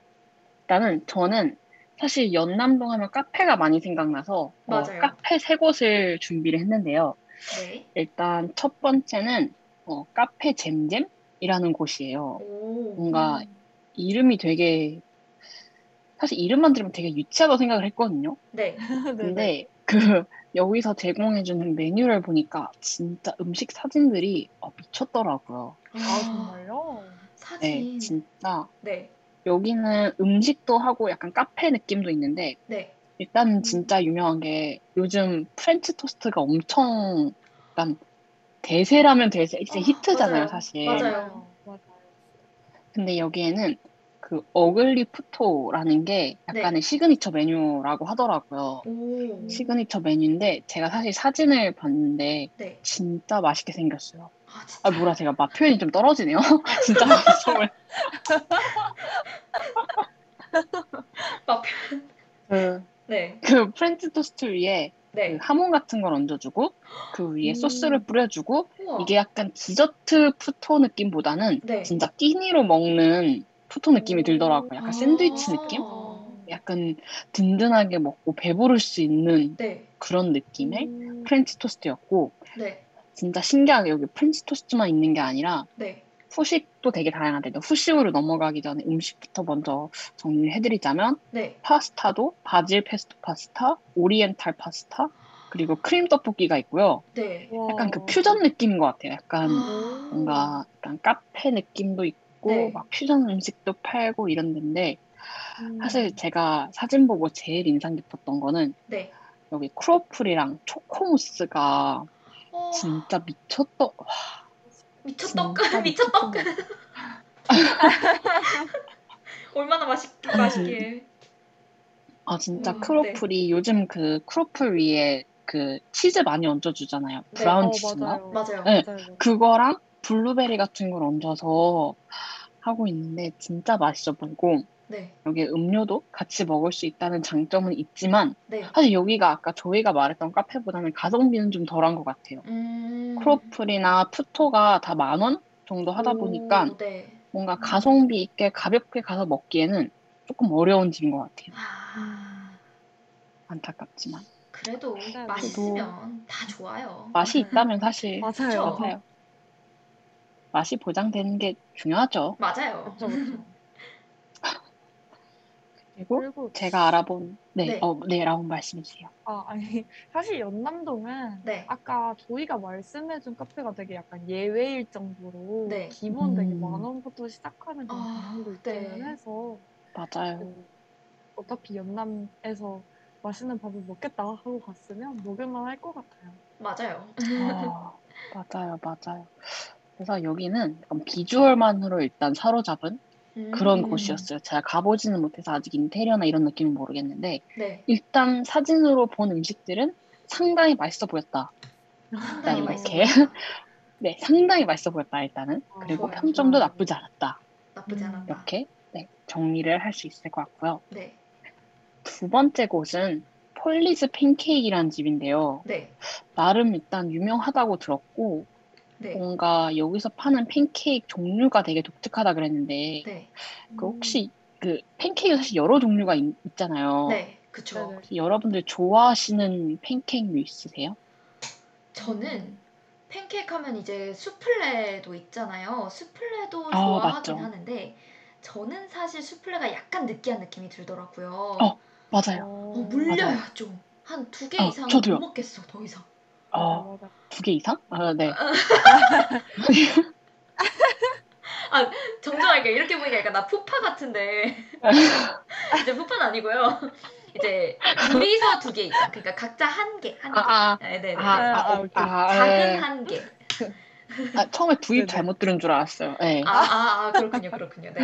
일단은 저는 사실 연남동 하면 카페가 많이 생각나서 어. 카페 세 곳을 준비를 했는데요. 네. 일단 첫 번째는 어, 카페 잼잼이라는 곳이에요. 오. 뭔가 이름이 되게 사실 이름만 들으면 되게 유치하다고 생각을 했거든요. 네. 네네. [laughs] 근데 그 [laughs] 여기서 제공해주는 메뉴를 보니까 진짜 음식 사진들이 어, 미쳤더라고요. 아, 정말요? 사진. 네, 진짜 네. 여기는 음식도 하고 약간 카페 느낌도 있는데 네. 일단 음. 진짜 유명한 게 요즘 프렌치 토스트가 엄청 약간 대세라면 대세, 이제 아, 히트잖아요, 맞아요. 사실. 맞아요. 근데 여기에는 그 ugly 프토라는 게 약간의 시그니처 메뉴라고 하더라고요. 오. 시그니처 메뉴인데 제가 사실 사진을 봤는데 네. 진짜 맛있게 생겼어요. 아. 아 뭐라 제가 맛 표현이 좀 떨어지네요. [laughs] 진짜 맛있어. 맛 [laughs] 그, 네. 그 프렌치 토스트 위에 그 네. 하몬 같은 걸 얹어주고 그 위에 음. 소스를 뿌려주고 우와. 이게 약간 디저트 프토 느낌보다는 네. 진짜 끼니로 먹는 프토 느낌이 들더라고요. 약간 아. 샌드위치 느낌? 약간 든든하게 먹고 배부를 수 있는 네. 그런 느낌의 음, 프렌치 토스트였고 네. 진짜 신기하게 여기 프렌치 토스트만 있는 게 아니라 네. 후식도 되게 다양한데 후식으로 넘어가기 전에 음식부터 먼저 정리를 해드리자면 네. 파스타도 바질 페스토 파스타, 오리엔탈 파스타, 그리고 크림 떡볶이가 있고요. 네. 와. 약간 그 퓨전 느낌인 것 같아요. 약간 아. 뭔가 약간 카페 느낌도 있고 네. 막 퓨전 음식도 팔고 이런 데인데 음. 사실 제가 사진 보고 제일 인상 깊었던 거는 네. 여기 크로플이랑 초코무스가 어, 진짜 미쳤던 와, 미쳤떡 [laughs] 미쳤떡 [laughs] 얼마나 맛있 맛있게. 아 진짜 음, 크로플이 요즘 그 크로플 위에 그 치즈 많이 얹어주잖아요. 브라운 어, 치즈인가? 맞아요. 맞아요. 네. 맞아요. 그거랑 블루베리 같은 걸 얹어서 하고 있는데 진짜 맛있어 보이고 네. 여기 음료도 같이 먹을 수 있다는 장점은 있지만 네. 사실 여기가 아까 저희가 말했던 카페보다는 가성비는 좀 덜한 것 같아요. 음. 크로플이나 푸토가 다 만 원 정도 하다 오, 보니까 네. 뭔가 가성비 있게 가볍게 가서 먹기에는 조금 어려운 집인 것 같아요. 아, 음. 안타깝지만 그래도 네, 맛있으면 다 좋아요. 맛이 있다면 사실 [laughs] 맞아요. 맞아요. 맛이 보장되는 게 중요하죠. 맞아요. 그렇죠, 그렇죠. 그리고 그리고 제가 알아본 네, 네. 어, 네, 라운 말씀해 주세요. 아 아니 [laughs] 사실 연남동은 네. 아까 저희가 말씀해준 카페가 되게 약간 예외일 정도로 네. 기본 되게 음. 만 원부터 시작하는 그런 아, 방향도 네. 있기는 해서 맞아요. 그 어차피 연남에서 맛있는 밥을 먹겠다 하고 갔으면 먹을만 할 것 같아요. 맞아요. 아, [laughs] 맞아요, 맞아요. 그래서 여기는 약간 비주얼만으로 일단 사로잡은 그런 음. 곳이었어요. 제가 가보지는 못해서 아직 인테리어나 이런 느낌은 모르겠는데 네. 일단 사진으로 본 음식들은 상당히 맛있어 보였다. 상당히 어. 맛있어 이렇게. [laughs] 네, 상당히 맛있어 보였다 일단은. 그리고 좋아요, 평점도 좋아요. 나쁘지 않았다. 나쁘지 음, 않았다. 이렇게 네, 정리를 할 수 있을 것 같고요. 네. 두 번째 곳은 폴리스 팬케이크라는 집인데요. 네. 나름 일단 유명하다고 들었고 네. 뭔가 여기서 파는 팬케이크 종류가 되게 독특하다 그랬는데 네. 그 혹시 그 팬케이크 사실 여러 종류가 있, 잖아요 네. 그쵸. 네네. 여러분들 좋아하시는 팬케이크 있으세요? 저는 팬케이크 하면 이제 수플레도 있잖아요. 수플레도 아, 좋아하긴 맞죠. 하는데 저는 사실 수플레가 약간 느끼한 느낌이 들더라고요. 어, 맞아요. 어, 어, 물려요 맞아요. 좀. 한 두개 어, 이상은 저도요. 못 먹겠어 더 이상. 어, 맞아. 두개 이상? 아, 네. [laughs] 정정할게 이렇게 보니까 약간 나 푸파 같은데 [laughs] 이제 푸파는 아니고요. 이제 둘이서 두 개 이상. 그러니까 각자 한 개, 한 개. 아, 아, 네네네. 아, 아, 아, 어, 오케이. 아, 작은 네. 한 개. 아, 처음에 두입 네네. 잘못 들은 줄 알았어요. 네. 아, 아, 아, 그렇군요, 그렇군요. 네.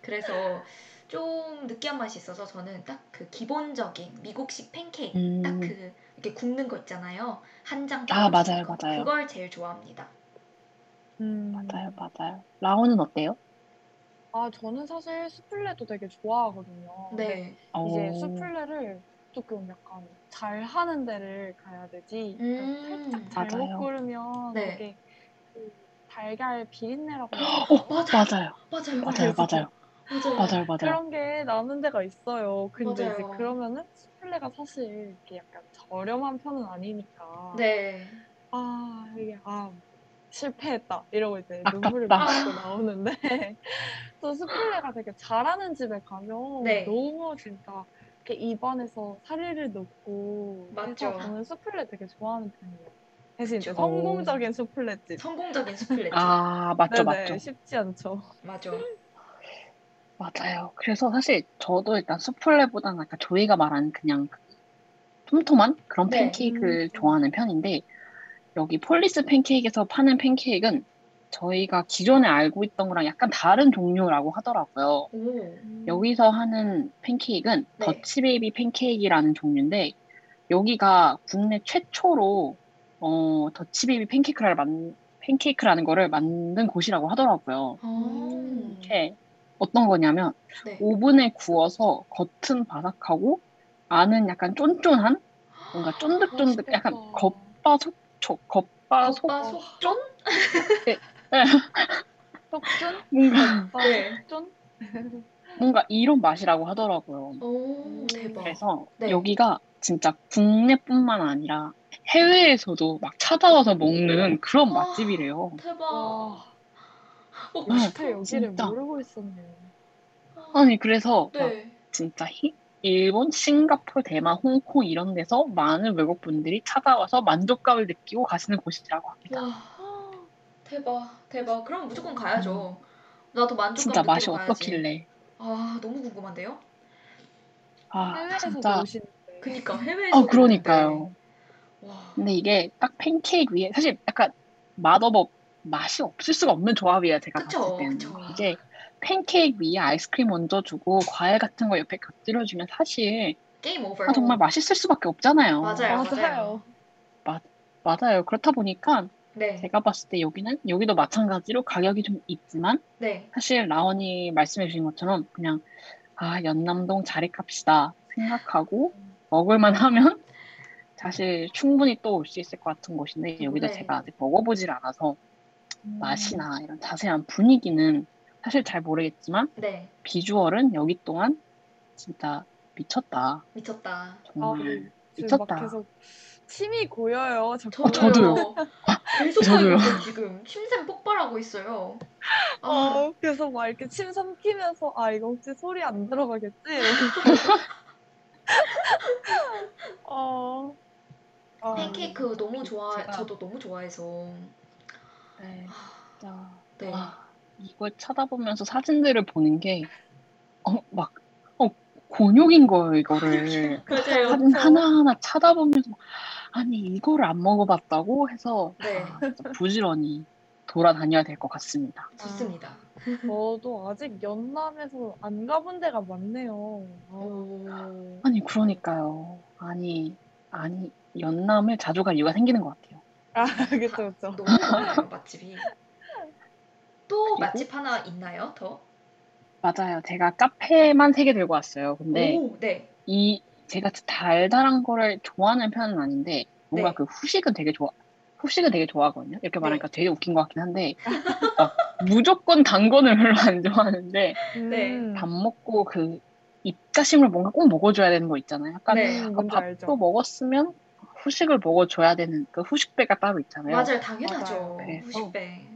그래서 좀 느끼한 맛이 있어서 저는 딱 그 기본적인 미국식 팬케이크, 음. 딱그 이렇게 굽는 거 있잖아요. 한 장. 아, 맞아요, 거. 맞아요. 그걸 제일 좋아합니다. 음. 맞아요, 맞아요. 라온은 어때요? 아, 저는 사실 수플레도 되게 좋아하거든요. 네. 이제 어, 수플레를 조금 약간 잘 하는 데를 가야 되지. 음, 살짝 잘못 맞아요. 고르면 네. 되게 그 달걀 비린내라고 어? 맞아. 맞아요. 맞아요. 맞아요, 맞아요. 맞아요. 맞아요, 맞아요. 그런 게 나는 데가 있어요. 근데 이제 맞아요. 그러면은 수플레가 사실 이렇게 약간 저렴한 편은 아니니까. 네. 아, 이게, 아, 실패했다. 이러고 이제 아깝다. 눈물을 흘리고 나오는데, [laughs] 또 스플레가 되게 잘하는 집에 가면 네. 너무 진짜 이렇게 입안에서 사리를 넣고 맞죠. 저는 수플레 되게 좋아하는 편이에요. 대신 이제 그쵸. 성공적인 수플레집. 성공적인 수플레. 아, 맞죠, 네네, 맞죠. 쉽지 않죠. 맞아. 맞아요. 그래서 사실 저도 일단 수플레보다는 아까 저희가 말한 그냥 그 톰톰한 그런 네. 팬케이크를 음. 좋아하는 편인데 여기 폴리스 팬케이크에서 파는 팬케이크는 저희가 기존에 알고 있던 거랑 약간 다른 종류라고 하더라고요. 오. 여기서 하는 팬케이크는 네. Dutch baby 팬케이크라는 종류인데 여기가 국내 최초로 어, 더치베이비 팬케이크를 만, 팬케이크라는 거를 만든 곳이라고 하더라고요. 음. 이게 어떤 거냐면 네. 오븐에 구워서 겉은 바삭하고 안은 약간 쫀쫀한 뭔가 쫀득쫀득 약간. 겉바속 촉 겉바속 겉바속쫀? 속준? 뭔가 아, 네. 뭔가 이런 맛이라고 하더라고요. 오, 대박. 그래서 네. 여기가 진짜 국내뿐만 아니라 해외에서도 막 찾아와서 먹는 그런 와. 맛집이래요. 대박. 와. 먹고 네. 싶어. 여태 여기를 진짜. 모르고 있었네요. 아니 그래서 막 네. 진짜 히- 일본, 싱가포르, 대만, 홍콩 이런 데서 많은 외국 분들이 찾아와서 만족감을 느끼고 가시는 곳이라고 합니다. 와, 대박, 대박. 그럼 무조건 가야죠. 나도 만족감 진짜 맛이 가야지. 어떻길래? 아, 너무 궁금한데요? 아 해외에서도 진짜. 오시는데. 그니까 해외에서 어 그러니까요. 와, 근데 이게 딱 팬케이크 위에 사실 약간 맛없어 맛이 없을 수가 없는 조합이에요. 제가 그쵸, 봤을 때는 그쵸. 이게 팬케이크 위에 아이스크림 얹어주고 과일 같은 거 옆에 곁들여주면 사실 게임 오버. 아, 정말 맛있을 수밖에 없잖아요. 맞아요, 맞아요. 맞아요. 맞아요. 그렇다 보니까 네, 제가 봤을 때 여기는 여기도 마찬가지로 가격이 좀 있지만 네, 사실 라온이 말씀해 주신 것처럼 그냥 아 연남동 자리값이다 생각하고 먹을만 하면 [laughs] 사실 충분히 또 올 수 있을 것 같은 곳인데 여기도 네. 제가 아직 먹어보질 않아서 음. 맛이나 이런 자세한 분위기는 사실 잘 모르겠지만 네. 비주얼은 여기 동안 진짜 미쳤다 미쳤다. 정말 아, 지금 미쳤다. 막 계속 침이 고여요. 자꾸. 어, 저도요. [laughs] 계속 저도요. 지금 침샘 폭발하고 있어요. 아, 어, 그래서 막 이렇게 침 삼키면서 아 이거 혹시 소리 안 들어가겠지? [laughs] 어. 아, 팬케이크 너무 좋아. 제가- 저도 너무 좋아해서. 네, 진짜 네. 와, 이걸 쳐다보면서 사진들을 보는 게, 어, 막, 어, 곤욕인 거예요, 이거를. [laughs] 맞아요. 사진 하나하나 쳐다보면서, 아니, 이거를 안 먹어봤다고 해서, 네. 아, 부지런히 돌아다녀야 될 것 같습니다. 좋습니다. 저도 아직 연남에서 안 가본 데가 많네요. 아, 오. 아니, 그러니까요. 아니, 아니, 연남을 자주 갈 이유가 생기는 것 같아요. 아 그쵸 그쵸. 너무 많아요 맛집이. 또 그리고? 맛집 하나 있나요? 더? 맞아요. 제가 카페만 세 개 들고 왔어요. 근데 오, 네. 이, 제가 달달한 거를 좋아하는 편은 아닌데, 뭔가 네. 그 후식은 되게 좋아, 후식은 되게 좋아하거든요. 이렇게 말하니까 되게 웃긴 것 같긴 한데, [laughs] 막 무조건 단 거는 별로 안 좋아하는데, 네. 음. 밥 먹고 그 입가심을 뭔가 꼭 먹어줘야 되는 거 있잖아요. 약간 네. 음, 아, 밥도 알죠. 먹었으면 후식을 먹어줘야 되는 그 후식배가 따로 있잖아요. 맞아요, 당연하죠. 맞아요. 그래서- 후식배.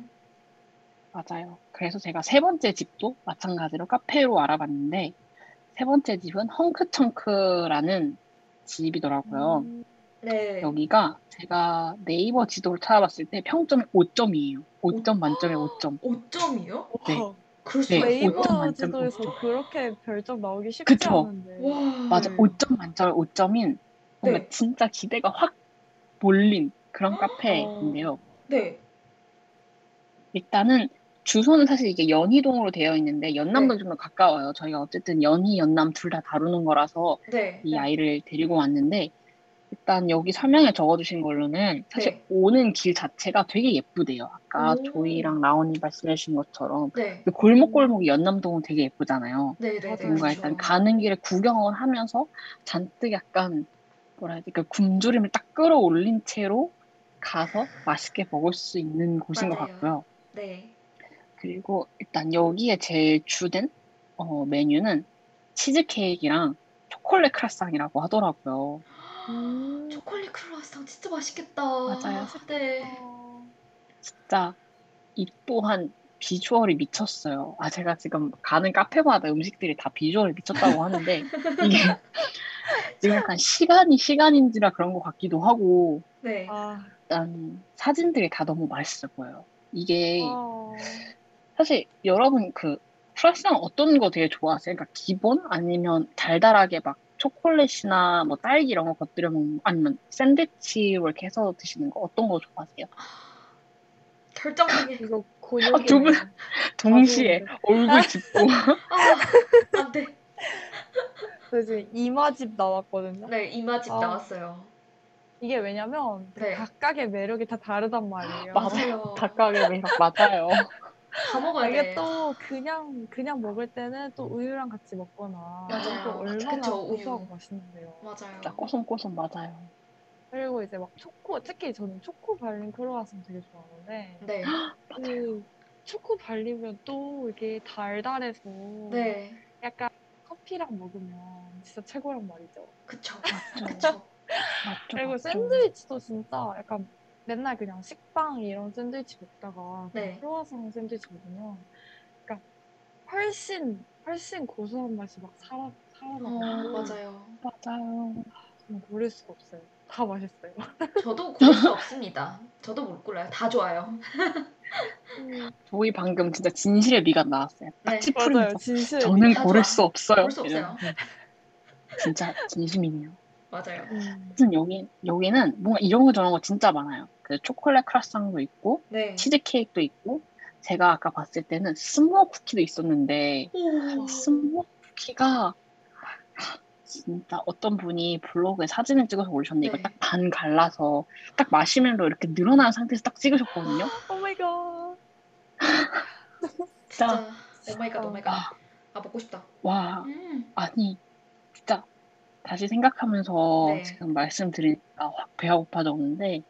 맞아요. 그래서 제가 세 번째 집도 마찬가지로 카페로 알아봤는데, 세 번째 집은 헝크청크라는 집이더라고요. 음, 네. 여기가 제가 네이버 지도를 찾아봤을 때 평점이 5점이에요. 5점 만점에 5점. 5점이요? 네. 수가 네. 네이버 5점 만점에 지도에서 5점. 그렇게 별점 나오기 쉽지 그쵸. 않은데. 와. 맞아, 네. 5점 만점에 5점인 뭔가 네. 진짜 기대가 확 몰린 그런 카페인데요. 네. 일단은 주소는 사실 이게 연희동으로 되어 있는데 연남도 네. 좀더 가까워요. 저희가 어쨌든 연희, 연남 둘 다 다루는 거라서 네. 이 아이를 데리고 왔는데 일단 여기 설명에 적어주신 걸로는 사실 네. 오는 길 자체가 되게 예쁘대요. 아까 오. 조이랑 라온이 말씀해주신 것처럼 네. 그 골목골목이 연남동은 되게 예쁘잖아요. 네, 네, 네. 뭔가 그렇죠. 일단 가는 길에 구경을 하면서 잔뜩 약간 뭐라 해야 돼, 그 굶주림을 딱 끌어올린 채로 가서 맛있게 먹을 수 있는 곳인 것 맞아요. 같고요. 네. 그리고 일단 여기에 제일 주된 어, 메뉴는 치즈케이크랑 초콜릿 크라상이라고 하더라고요. 음. 초콜릿 크루아상 진짜 맛있겠다. 맞아요. 네. 어, 진짜 이 또한 비주얼이 미쳤어요. 아 제가 지금 가는 카페마다 음식들이 다 비주얼이 미쳤다고 하는데 [laughs] 이게 지금 약간 시간이 시간인지라 그런 것 같기도 하고 네. 아, 일단 사진들이 다 너무 맛있어 보여요. 이게 어, 사실 여러분 그 크라상 어떤 거 되게 좋아하세요? 그러니까 기본 아니면 달달하게 막 초콜릿이나 뭐 딸기 이런 거 곁들여 먹는 거 아니면 샌드위치로 이렇게 해서 드시는 거 어떤 거 좋아하세요? 결정적인. [laughs] 이거 아, 곤욕이네요. 두 분. 동시에. 얼굴 짚고 [laughs] 아, 안 돼. 저 지금 이마집 나왔거든요. 네, 이마집 아. 나왔어요. 이게 왜냐면 그 네. 각각의 매력이 다 다르단 말이에요. 맞아요. 닭가게 매력 맞아요. [laughs] 다 먹어야 이게 돼. 또 그냥 그냥 먹을 때는 또 우유랑 같이 먹거나 맞아요. 또 얼마나 그쵸, 우유. 고소하고 맛있는데요. 맞아요. 진짜 꼬송꼬송 맞아요. 그리고 이제 막 초코 특히 저는 초코 발린 크로와상 되게 좋아하는데 네. [gasps] 그 초코 발리면 또 이게 달달해서 네. 약간 커피랑 먹으면 진짜 최고란 말이죠. 그쵸. [laughs] 맞죠. 그쵸. 맞죠. 그리고 맞죠. 샌드위치도 진짜 약간 맨날 그냥 식빵 이런 샌드위치 먹다가 네. 그냥 크로와상 샌드위치 먹으면 그러니까 훨씬 훨씬 고소한 맛이 막 살아 어, 살아나고 맞아요. 맞아요. 정말 고를 수가 없어요. 다 맛있어요. [laughs] 저도 고를 수 없습니다. 저도 못 골라요. 다 좋아요. 저희 방금 진짜 진실의 미간 나왔어요. 네, 딱지 맞아요. 진실. 저는 다 고를. 수 없어요. 고를 수 없어요. 이런. 진짜 진심이네요. 맞아요. 음. 하여튼 여기 여기는 뭔가 이런 거 저런 거 진짜 많아요. 그 초콜릿 크라상도 있고 네. 치즈 케이크도 있고 제가 아까 봤을 때는 스모어 쿠키도 있었는데 오. 스모어 쿠키가 진짜 어떤 분이 블로그에 사진을 찍어서 올리셨는데 이거 네. 딱 반 갈라서 딱 마시멜로 이렇게 늘어난 상태에서 딱 찍으셨거든요. Oh my God. 진짜 oh my God 어. Oh my God. 아 먹고 싶다. 와 음. 아니 진짜 다시 생각하면서 네. 지금 말씀드리니까 확 배가 고파졌는데 네.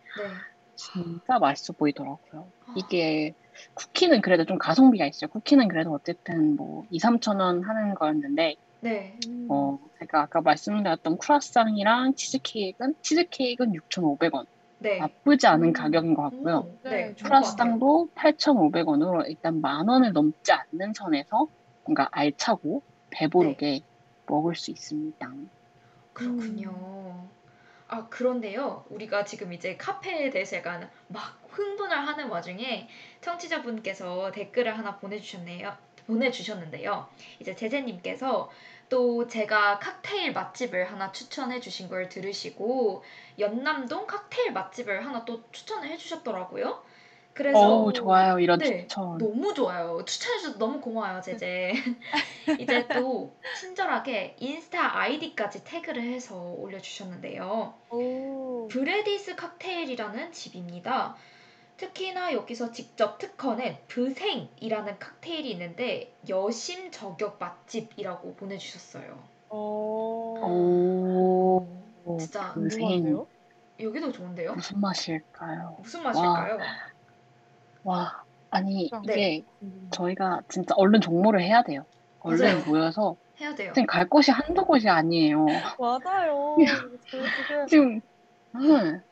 진짜 맛있어 보이더라고요. 아. 이게 쿠키는 그래도 좀 가성비가 있어요. 쿠키는 그래도 어쨌든 뭐 2, 3천 원 하는 거였는데 네. 음. 어 제가 아까 말씀드렸던 크루아상이랑 치즈케이크는 치즈케이크는 6,500원. 네. 나쁘지 않은 음. 가격인 것 같고요. 오, 네. 크루아상도 8,500원으로 일단 만 원을 넘지 않는 선에서 뭔가 알차고 배부르게 네. 먹을 수 있습니다. 그렇군요. 아, 그런데요. 우리가 지금 이제 카페에 대해서 약간 막 흥분을 하는 와중에 청취자분께서 댓글을 하나 보내주셨네요. 보내주셨는데요. 이제 제제님께서 또 제가 칵테일 맛집을 하나 추천해 주신 걸 들으시고 연남동 칵테일 맛집을 하나 또 추천을 해 주셨더라고요. 그래서 어우 좋아요 이런 네, 추천. 너무 좋아요. 추천해 주셔서 너무 고마워요, 제제. [laughs] 이제 또 친절하게 인스타 아이디까지 태그를 해서 올려 주셨는데요. 오. 브레디스 칵테일이라는 집입니다. 특히나 여기서 직접 특허낸 브생이라는 칵테일이 있는데 여심 저격 맛집이라고 보내주셨어요. 오. 오, 진짜 그 생. 궁금한데요? 여기도 좋은데요? 무슨 맛일까요? 무슨 맛일까요? 와, 아니 네. 이게 궁금해요. 저희가 진짜 얼른 정모를 해야 돼요. 얼른 맞아요. 모여서 해야 돼요. 지금 갈 곳이 한두 곳이 아니에요. 맞아요. [laughs] 지금 응,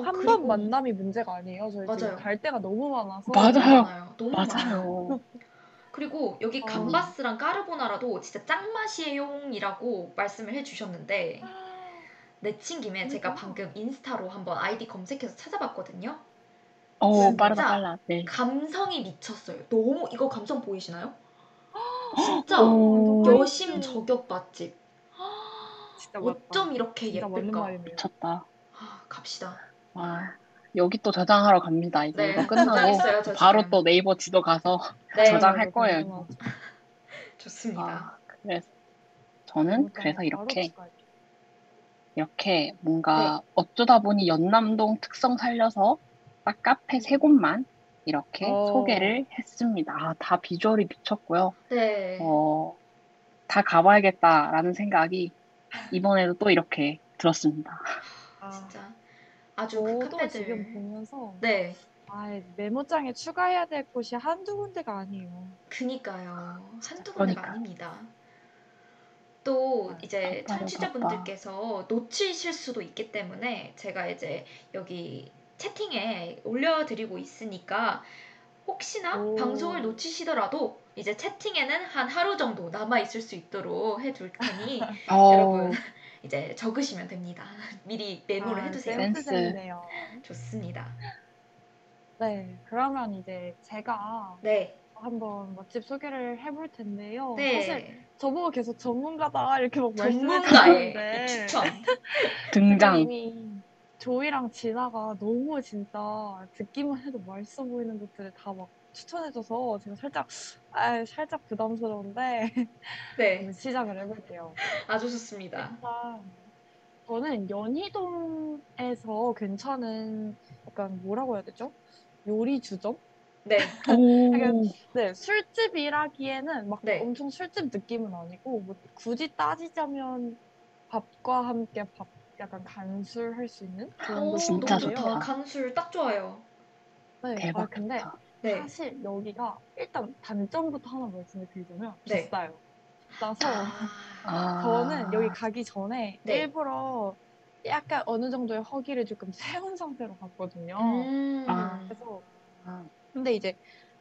어, 한 그리고- 번 만남이 문제가 아니에요. 저희 맞아요. 갈 데가 너무 많아서. 맞아요. 너무 많아요. 너무 많아요. 맞아요. [laughs] 그리고 여기 어. 감바스랑 까르보나라도 진짜 짱맛이에용이라고 말씀을 해주셨는데 내친 김에 제가 그러니까. 방금 인스타로 한번 아이디 검색해서 찾아봤거든요. 어, 진짜 빠르다 빨라. 네. 감성이 미쳤어요. 너무 이거 감성 보이시나요? [gasps] 진짜 오. 여심 저격 맛집. [gasps] 진짜 맞다. 어쩜 이렇게 예쁠까? 미쳤다. 아, 갑시다. 와, 여기 또 저장하러 갑니다. 이제 네, 이거 끝나고 저장했어요, 저 바로. 또 네이버 지도 가서 [laughs] 네, 저장할 거예요. 궁금하죠. [laughs] 좋습니다. 아, 그래서 저는 그래서 이렇게. 이렇게 네. 뭔가 어쩌다 보니 연남동 특성 살려서 딱 카페 세 곳만 이렇게 어. 소개를 했습니다. 아, 다 비주얼이 미쳤고요. 네. 어, 다 가봐야겠다라는 생각이 이번에도 또 이렇게 들었습니다. 아, 진짜 아주 그 저도 카페들. 지금 보면서 네. 아, 메모장에 추가해야 될 곳이 한두 군데가 아니에요. 그니까요. 한두 군데가 그러니까. 아닙니다. 또 이제 바빠요, 청취자분들께서 놓치실 수도 있기 때문에 제가 이제 여기 채팅에 올려드리고 있으니까 혹시나 오. 방송을 놓치시더라도 이제 채팅에는 한 하루 정도 남아 있을 수 있도록 해둘 테니 [laughs] 어, 여러분 이제 적으시면 됩니다. [laughs] 미리 메모를 아, 해두세요. 센스. 센스쟁이네요. 좋습니다. 네, 그러면 이제 제가 네, 한번 맛집 소개를 해볼 텐데요. 네. 사실 저보고 계속 전문가다 이렇게 막 말씀해주는데 추천. [laughs] 등장. 조이랑 진아가 너무 진짜 듣기만 해도 맛있어 보이는 것들을 다 막 추천해줘서 제가 살짝 아 살짝 부담스러운데 [laughs] 네, [laughs] 시작을 해볼게요. 아주 좋습니다. 저는 연희동에서 괜찮은 약간 뭐라고 해야 되죠? 요리 주점? 네, [laughs] 오, 네, 술집이라기에는 막 네. 엄청 술집 느낌은 아니고 뭐 굳이 따지자면 밥과 함께 밥 약간 간술할 수 있는 그런 오, 진짜 너무 좋다. 좋다. 간술 딱 좋아요. 네, 대박 아, 근데 좋다. 네, 사실 여기가 일단 단점부터 하나 말씀을 드리자면 네. 비싸요. 나서 아. 저는 여기 가기 전에 네. 일부러 약간 어느 정도의 허기를 조금 세운 상태로 갔거든요. 음. 아. 그래서 아, 근데 이제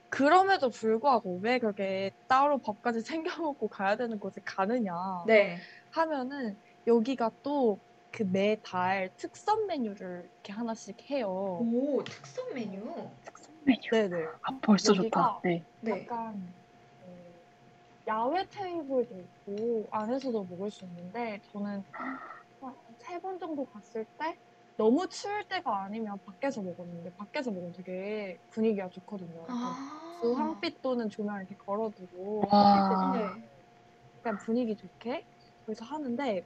그럼에도 불구하고 왜 그렇게 따로 밥까지 [laughs] 챙겨 먹고 가야 되는 곳에 가느냐 네. 하면은 여기가 또 그 매달 특선 메뉴를 이렇게 하나씩 해요. 오, 특선 메뉴. 특선 메뉴. 네네. 아, 벌써 좋다. 네. 네. 약간 어, 야외 테이블도 있고 안에서도 먹을 수 있는데 저는 세 번 정도 갔을 때 너무 추울 때가 아니면 밖에서 먹었는데 밖에서 먹으면 되게 분위기가 좋거든요. 약간 아. 주황빛 또는 조명 이렇게 걸어두고 와. 네. 약간 분위기 좋게 그래서 하는데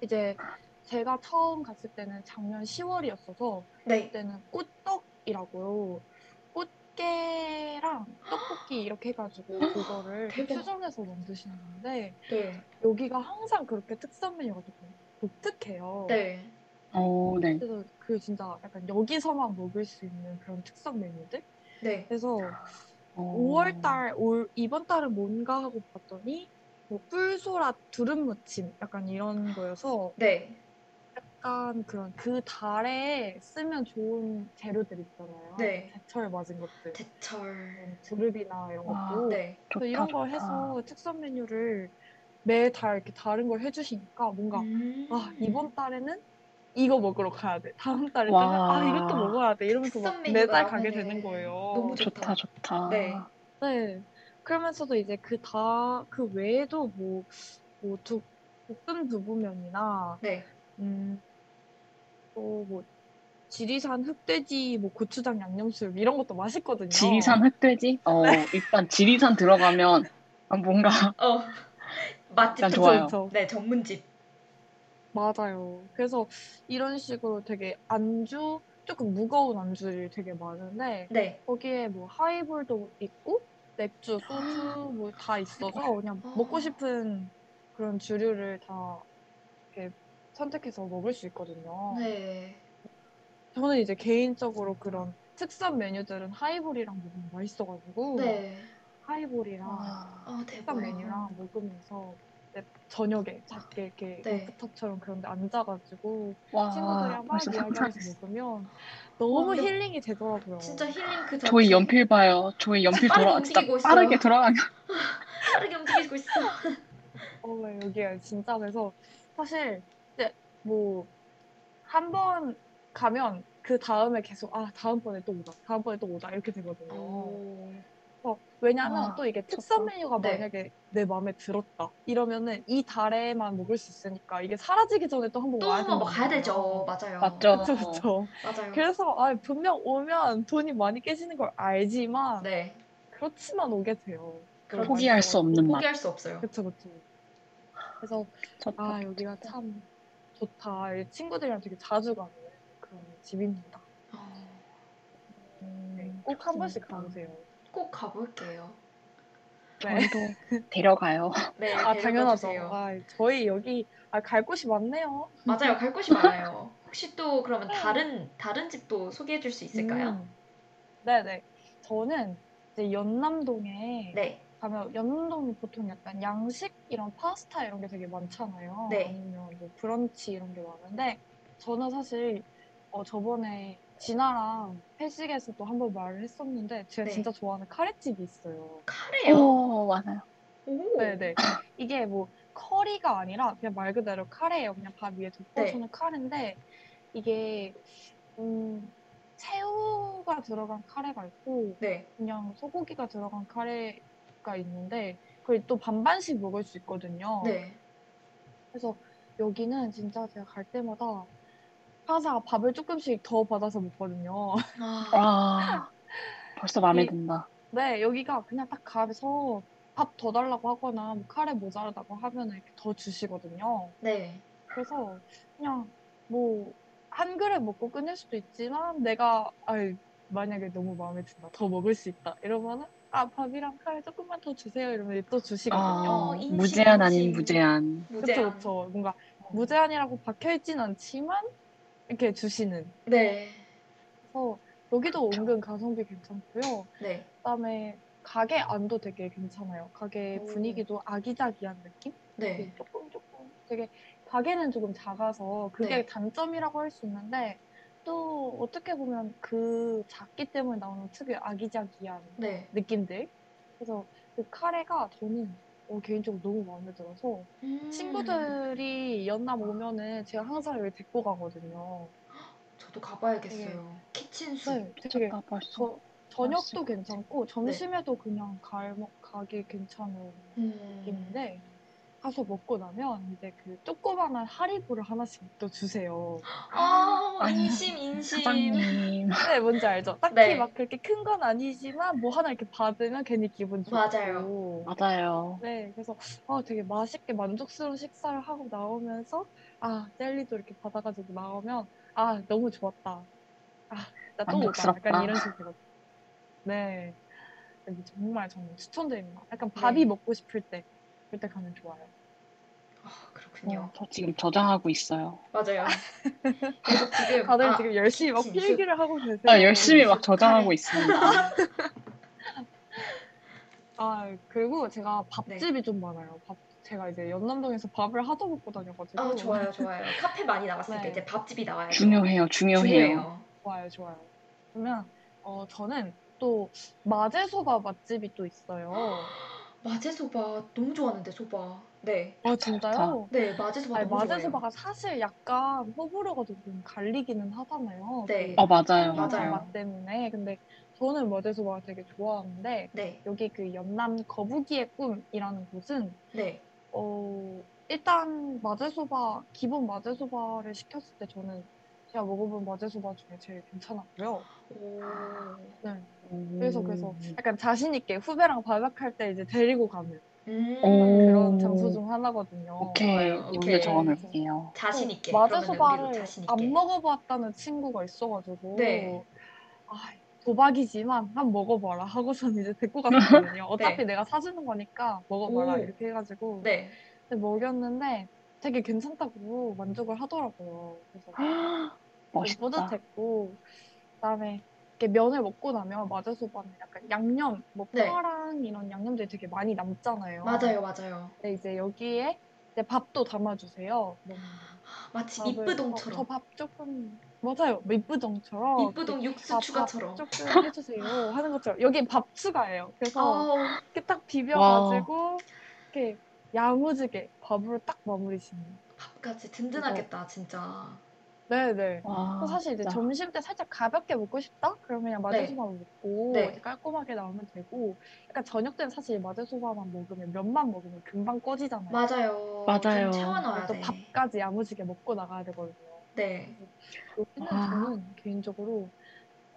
이제 제가 처음 갔을 때는 작년 10월이었어서 네. 그때는 꽃떡이라고 요. 꽃게랑 떡볶이 이렇게 해가지고 그거를 대박. 수정해서 만드시는 건데 네. 여기가 항상 그렇게 특선 메뉴가 조금 독특해요. 네. 오, 네. 그래서 그 진짜 약간 여기서만 먹을 수 있는 그런 특선 메뉴들. 네. 그래서 오. 5월달 올 이번 달은 뭔가 하고 봤더니 뭐 뿔소라 두릅 무침 약간 이런 거여서 네. 약간 그런 그 달에 쓰면 좋은 재료들 있잖아요. 네. 제철 맞은 것들. 제철. 두릅이나 이런 와. 것도 네. 그래서 좋다, 이런 걸 좋다. 해서 특선 메뉴를 매달 이렇게 다른 걸 해주시니까 뭔가 음. 아 이번 달에는 이거 먹으러 가야 돼 다음 달에 와. 아 이것도 먹어야 돼 이러면서 막 매달 가게 되는 거예요. 너무 좋다, 좋다. 네. 네. 그러면서도 이제 그다그 외에도 뭐, 뭐 두, 볶음 두부면이나 네. 음, 또뭐 지리산 흑돼지 뭐 고추장 양념수육 이런 것도 맛있거든요. 지리산 흑돼지? 어, 일단 지리산 들어가면 아, 뭔가 어. 맛집 좋아요. 그쵸. 네, 전문집. 맞아요. 그래서 이런 식으로 되게 안주 조금 무거운 안주들이 되게 많은데 네. 거기에 뭐 하이볼도 있고 맥주, 소주 뭐 다 있어서 그냥 어. 먹고 싶은 그런 주류를 다 선택해서 먹을 수 있거든요. 네. 저는 이제 개인적으로 그런 특선 메뉴들은 하이볼이랑 먹으면 맛있어가지고 네. 하이볼이랑 아, 대박. 특선 메뉴랑 먹으면서 저녁에 작게 이렇게 네. 루프탑처럼 그런데 앉아가지고 와, 친구들이랑 막 이야기하면서. 먹으면 너무 완전- 힐링이 되더라고요. 진짜 힐링 그 자체. 저희 연필 봐요. 저희 연필 빠르게 돌아 진짜 움직이고 있어. 빠르게 돌아가면 [laughs] 빠르게 움직이고 있어. [laughs] 어, 네, 여기가 진짜 그래서 사실 뭐 한 번 가면 그 다음에 계속 아 다음번에 또 오자, 다음번에 또 오자 이렇게 되거든요. 오. 어, 왜냐하면 와, 또 이게 특선. 메뉴가 네. 만약에 내 마음에 들었다 이러면은 이 달에만 먹을 수 있으니까 이게 사라지기 전에 또 한번또 와야 한번뭐 가야. 되죠. 맞아요. 맞죠. 그쵸 그쵸. 맞아요. 그래서 아, 분명 오면 돈이 많이 깨지는 걸 알지만 네. 그렇지만 오게 돼요. 그렇죠. 포기할 수 없는 맛. 포기할 수 없어요. 그쵸 그쵸. 그래서 좋다. 아 여기가 참 좋다. 친구들이랑 되게 자주 가는 그런 집입니다. 어, 네, 꼭한 번씩. 가보세요. 꼭 가볼게요. 네. 저희도 [laughs] 데려가요. 네, 아 당연하죠. 아, 저희 여기 아, 갈 곳이 많네요. 맞아요. 갈 곳이 많아요. 혹시 또 그러면 다른 다른 집도 소개해 줄 수 있을까요? 음. 네네. 저는 이제 연남동에 네. 가면 연남동이 보통 약간 양식 이런 파스타 이런 게 되게 많잖아요. 네. 아니면 뭐 브런치 이런 게 많은데 저는 사실 어, 저번에 진아랑 회식에서도 한번 말을 했었는데 제가 네. 진짜 좋아하는 카레집이 있어요. 카레요. 오, 맞아요. 오. 네네. 이게 뭐 커리가 아니라 그냥 말 그대로 카레예요. 그냥 밥 위에 덮어주는 네. 카레인데 이게 음, 새우가 들어간 카레가 있고 네. 그냥 소고기가 들어간 카레 가 있는데 그걸 또 반반씩 먹을 수 있거든요. 네. 그래서 여기는 진짜 제가 갈 때마다 항상 밥을 조금씩 더 받아서 먹거든요. 아. 와, 벌써 마음에 이- 든다. 네, 여기가 그냥 딱 가서 밥 더 달라고 하거나 뭐 카레 모자라다고 하면 이렇게 더 주시거든요. 네. 그래서 그냥 뭐 한 그릇 먹고 끊을 수도 있지만 내가 아이 만약에 너무 마음에 든다 더 먹을 수 있다 이러면은 아 밥이랑 카레 조금만 더 주세요 이러면 또 주시거든요. 어, 아, 인심, 무제한 아닌. 무제한. 그쵸 무제한. 그쵸 뭔가 무제한이라고 박혀 있진 않지만 이렇게 주시는. 네. 그래서 여기도 은근 가성비 괜찮고요. 네. 그다음에 가게 안도 되게 괜찮아요. 가게 오. 분위기도 아기자기한 느낌? 네. 되게 조금 조금 되게 가게는 조금 작아서 그게 네. 단점이라고 할 수 있는데 또 어떻게 보면 그 작기 때문에 나오는 특유의 아기자기한 네. 느낌들. 그래서 그 카레가 저는 어, 개인적으로 너무 마음에 들어서 음. 친구들이 연남 오면은 제가 항상 여기 데리고 가거든요. 저도 가봐야겠어요. 키친수. 네, 되게. 저, 저녁도 괜찮고 점심에도 그냥 갈, 가기 괜찮은 음. 느낌인데 가서 먹고 나면 이제 그 조그만한 하리보를 하나씩 또 주세요. 아, 인심, 인심. 사장님. [laughs] 네, 뭔지 알죠? 딱히 네. 막 그렇게 큰 건 아니지만 뭐 하나 이렇게 받으면 괜히 기분 좋고. 맞아요. 맞아요. 네, 그래서 아, 되게 맛있게 만족스러운 식사를 하고 나오면서 아, 젤리도 이렇게 받아가지고 나오면 아, 너무 좋았다. 아, 나 또. 만족스럽다. 약간 이런 식으로. 네. 정말 저는 추천드립니다. 약간 밥이 네. 먹고 싶을 때, 그때 가면 좋아요. 아, 그렇군요. 어, 저 지금 저장하고 있어요. 맞아요. [laughs] 그래서 지금 다들 아, 지금 열심히 막 진수. 필기를 하고 계세요. 아, 열심히 막 저장하고. 있습니다. [laughs] 아, 그리고 제가 네. 밥집이 좀 많아요. 밥, 제가 이제 연남동에서 밥을 하도 먹고 다녀가지고. 아, 좋아요, 좋아요. 카페 많이 때 네. 이제 밥집이 나와요. 중요해요, 중요해요. 중요해요. 좋아요, 좋아요. 그러면, 어, 저는 또 마제소바 맛집이 또 있어요. [gasps] 마제소바 너무 좋아하는데 소바. 네. 아, 진짜요? 네, 마제소바 아니, 너무 좋아해요. 마제소바가 사실 약간 호불호가 좀 갈리기는 하잖아요. 네. 그 어, 맞아요, 맞아요. 맞아요. 맛 때문에. 근데 저는 마제소바가 되게 좋아하는데, 네. 여기 그 연남 거북이의 꿈이라는 곳은 네. 어, 일단 마제소바, 기본 마제소바를 시켰을 때 저는 제가 먹어본 마제소바 중에 제일 괜찮았고요. 오. 네. 음. 그래서 그래서 약간 자신 있게 후배랑 바둑할 때 이제 데리고 가는 음. 오. 그런 장소 중 하나거든요. 오케이. 이제 오케이. 적어놓을게요. 자신 있게. 마제소바를. 안 먹어봤다는 친구가 있어가지고 네. 아, 도박이지만 한번 먹어봐라 하고선 이제 데리고 갔거든요. [laughs] 어차피 네. 내가 사주는 거니까 먹어봐라 오. 이렇게 해가지고 네. 먹였는데 되게 괜찮다고 만족을 하더라고요. 그래서 좀 멋있다. 뿌듯했고 그다음에 이렇게 면을 먹고 나면 마제소바는 약간 양념, 뭐 네. 파랑 이런 양념들이 되게 많이 남잖아요. 맞아요, 맞아요. 근데 이제 여기에 이제 밥도 담아주세요. 먹는 마치 밥을. 어, 밑부동처럼. 저 밥 조금 맞아요. 밑부동처럼 밑부동 육수 밥, 추가처럼. 밥 조금 해주세요 하는 것처럼 여기 밥 추가예요. 그래서 아우, 이렇게 딱 비벼가지고 이렇게 야무지게 밥으로 딱 마무리 짓는. 밥까지 든든하겠다, 진짜. 네네. 와, 또 사실 이제 진짜. 점심 때 살짝 가볍게 먹고 싶다? 그러면 그냥 마제소바 먹고 네. 깔끔하게 나오면 되고 약간 저녁 때는 사실 마제소바만 먹으면 면만 먹으면 금방 꺼지잖아요. 맞아요. 맞아요. 좀 채워넣어야 또 돼. 밥까지 야무지게 먹고 나가야 되거든요. 네. 아. 저는 개인적으로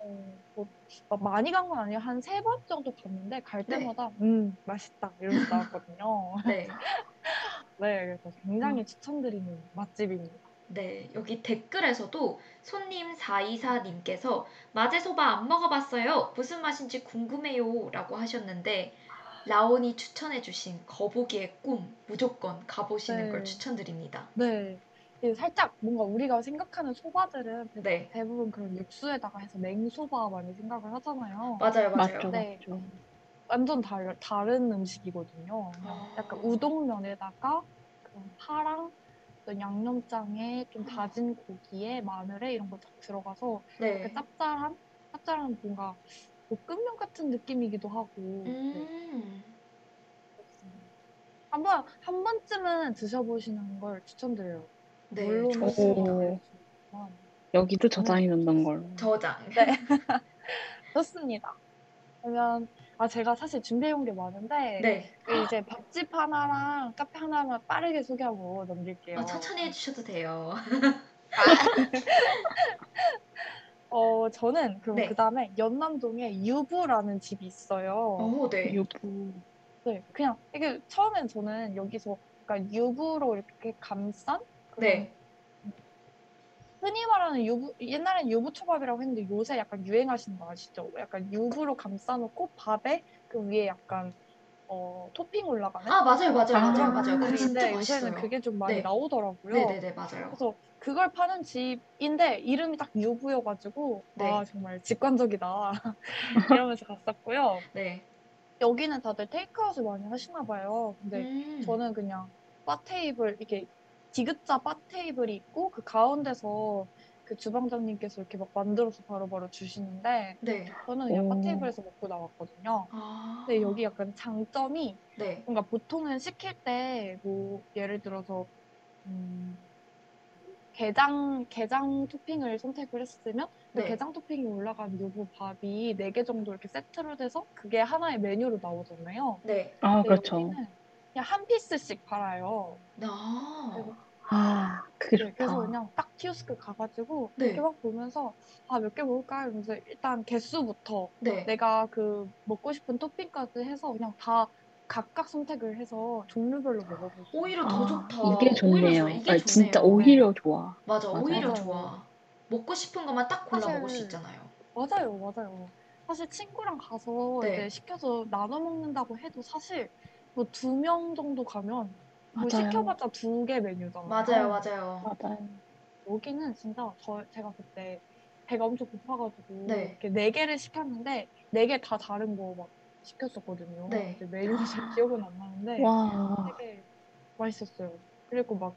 어, 뭐, 막 많이 간 건 아니에요. 한 세 번 정도 갔는데 갈 네. 때마다 음 맛있다 이러면서 나왔거든요. [laughs] 네. [laughs] 네, 그래서 굉장히 음. 추천드리는 맛집입니다. 네, 여기 댓글에서도 손님 424님께서 마제소바 안 먹어봤어요. 무슨 맛인지 궁금해요. 라고 하셨는데, 라온이 추천해주신 거북이의 꿈 무조건 가보시는 네. 걸 추천드립니다. 네. 이게 살짝 뭔가 우리가 생각하는 소바들은 대- 네, 대부분 그런 육수에다가 해서 냉소바 많이 생각을 하잖아요. 맞아요, 맞아요. 맞죠, 네. 맞죠. 완전 달, 다른 음식이거든요. 그냥 아. 약간 우동면에다가 그런 파랑 양념장에 좀 다진 고기에 마늘에 이런 거 딱 들어가서 네. 그 짭짤한 짭짤한 뭔가 볶음면 같은 느낌이기도 하고 네, 음, 그렇습니다. 한번 한 번쯤은 드셔보시는 걸 추천드려요. 네, 물론 좋습니다. 오. 여기도 저장해 놓는 걸로. 저장. 네. [laughs] 좋습니다. 그러면 아 제가 사실 준비해온 게 많은데 네. 그 이제 밥집 하나랑 카페 하나만 빠르게 소개하고 넘길게요. 어, 천천히 해주셔도 돼요. [laughs] 어 저는 그럼 네. 그 다음에 연남동에 유부라는 집이 있어요. 오, 네. 유부. 네, 그냥 이게 처음엔 저는 여기서 약간 유부로 이렇게 감싼 네. 흔히 말하는 유부 옛날엔 유부초밥이라고 했는데 요새 약간 유행하시는 거 아시죠? 약간 유부로 감싸놓고 밥에 그 위에 약간 어, 토핑 올라가는 아, 맞아요, 맞아요, 아, 맞아요, 맞아요. 그거 진짜 근데 맛있어요. 요새는 그게 좀 많이 네. 나오더라고요. 네네네, 맞아요. 그래서 그걸 파는 집인데 이름이 딱 유부여가지고 네. 아 정말 직관적이다 [laughs] 이러면서 갔었고요. 네. 여기는 다들 테이크아웃을 많이 하시나 봐요. 근데 음. 저는 그냥 바 테이블 이렇게 디귿자 바 테이블이 있고 그 가운데서 그 주방장님께서 이렇게 막 만들어서 바로바로 주시는데 네. 저는 그냥 바 오. 테이블에서 먹고 나왔거든요. 아. 근데 여기 약간 장점이 네. 뭔가 보통은 시킬 때 뭐 예를 들어서 음, 게장 게장 토핑을 선택을 했으면 그 네. 게장 토핑이 올라간 요거 밥이 4개 정도 이렇게 세트로 돼서 그게 하나의 메뉴로 나오잖아요. 네. 아, 그렇죠. 그냥 한 피스씩 팔아요. 아. 아, 네, 그렇다. 그래서 그냥 딱 키오스크 가가지고 네. 이렇게 막 보면서 아 몇 개 먹을까 이러면서 일단 개수부터 네. 내가 그 먹고 싶은 토핑까지 해서 그냥 다 각각 선택을 해서 종류별로 먹어볼 수 오히려. 더 아, 좋다. 이게 오히려 좋네요. 이게 아, 좋네요. 진짜 네. 오히려 좋아. 맞아. 맞아요. 오히려. 좋아. 먹고 싶은 것만 딱 골라 사실- 먹을 수 있잖아요. 맞아요, 맞아요. 사실 친구랑 가서 네. 이제 시켜서 나눠 먹는다고 해도 사실 뭐 두 명 정도 가면 뭐 맞아요. 시켜봤자 두 개 메뉴잖아요. 맞아요. 맞아요. 맞아요. 여기는 진짜 저 제가 그때 배가 엄청 고파가지고 네. 이렇게 네 개를 시켰는데 네 개 다 다른 거 막 시켰었거든요. 네. 이제 메뉴는 잘 기억은 안 나는데 와, 되게 맛있었어요. 그리고 막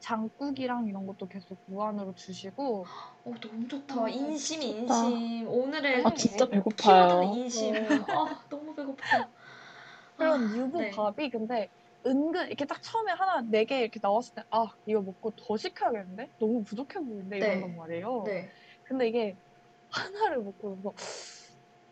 장국이랑 이런 것도 계속 무한으로 주시고 어, 너무 좋다. 어, 인심, 좋다. 인심. 오늘의 아, 진짜 키워드는 배고파요. 인심. 네. 아, 너무 배고파. 그런 아, 유부 네. 밥이 근데 은근 이렇게 딱 처음에 하나 네 개 이렇게 나왔을 때 아 이거 먹고 더 시켜야겠는데 너무 부족해 보이는데 네. 이런단 말이에요. 네. 근데 이게 하나를 먹고 나서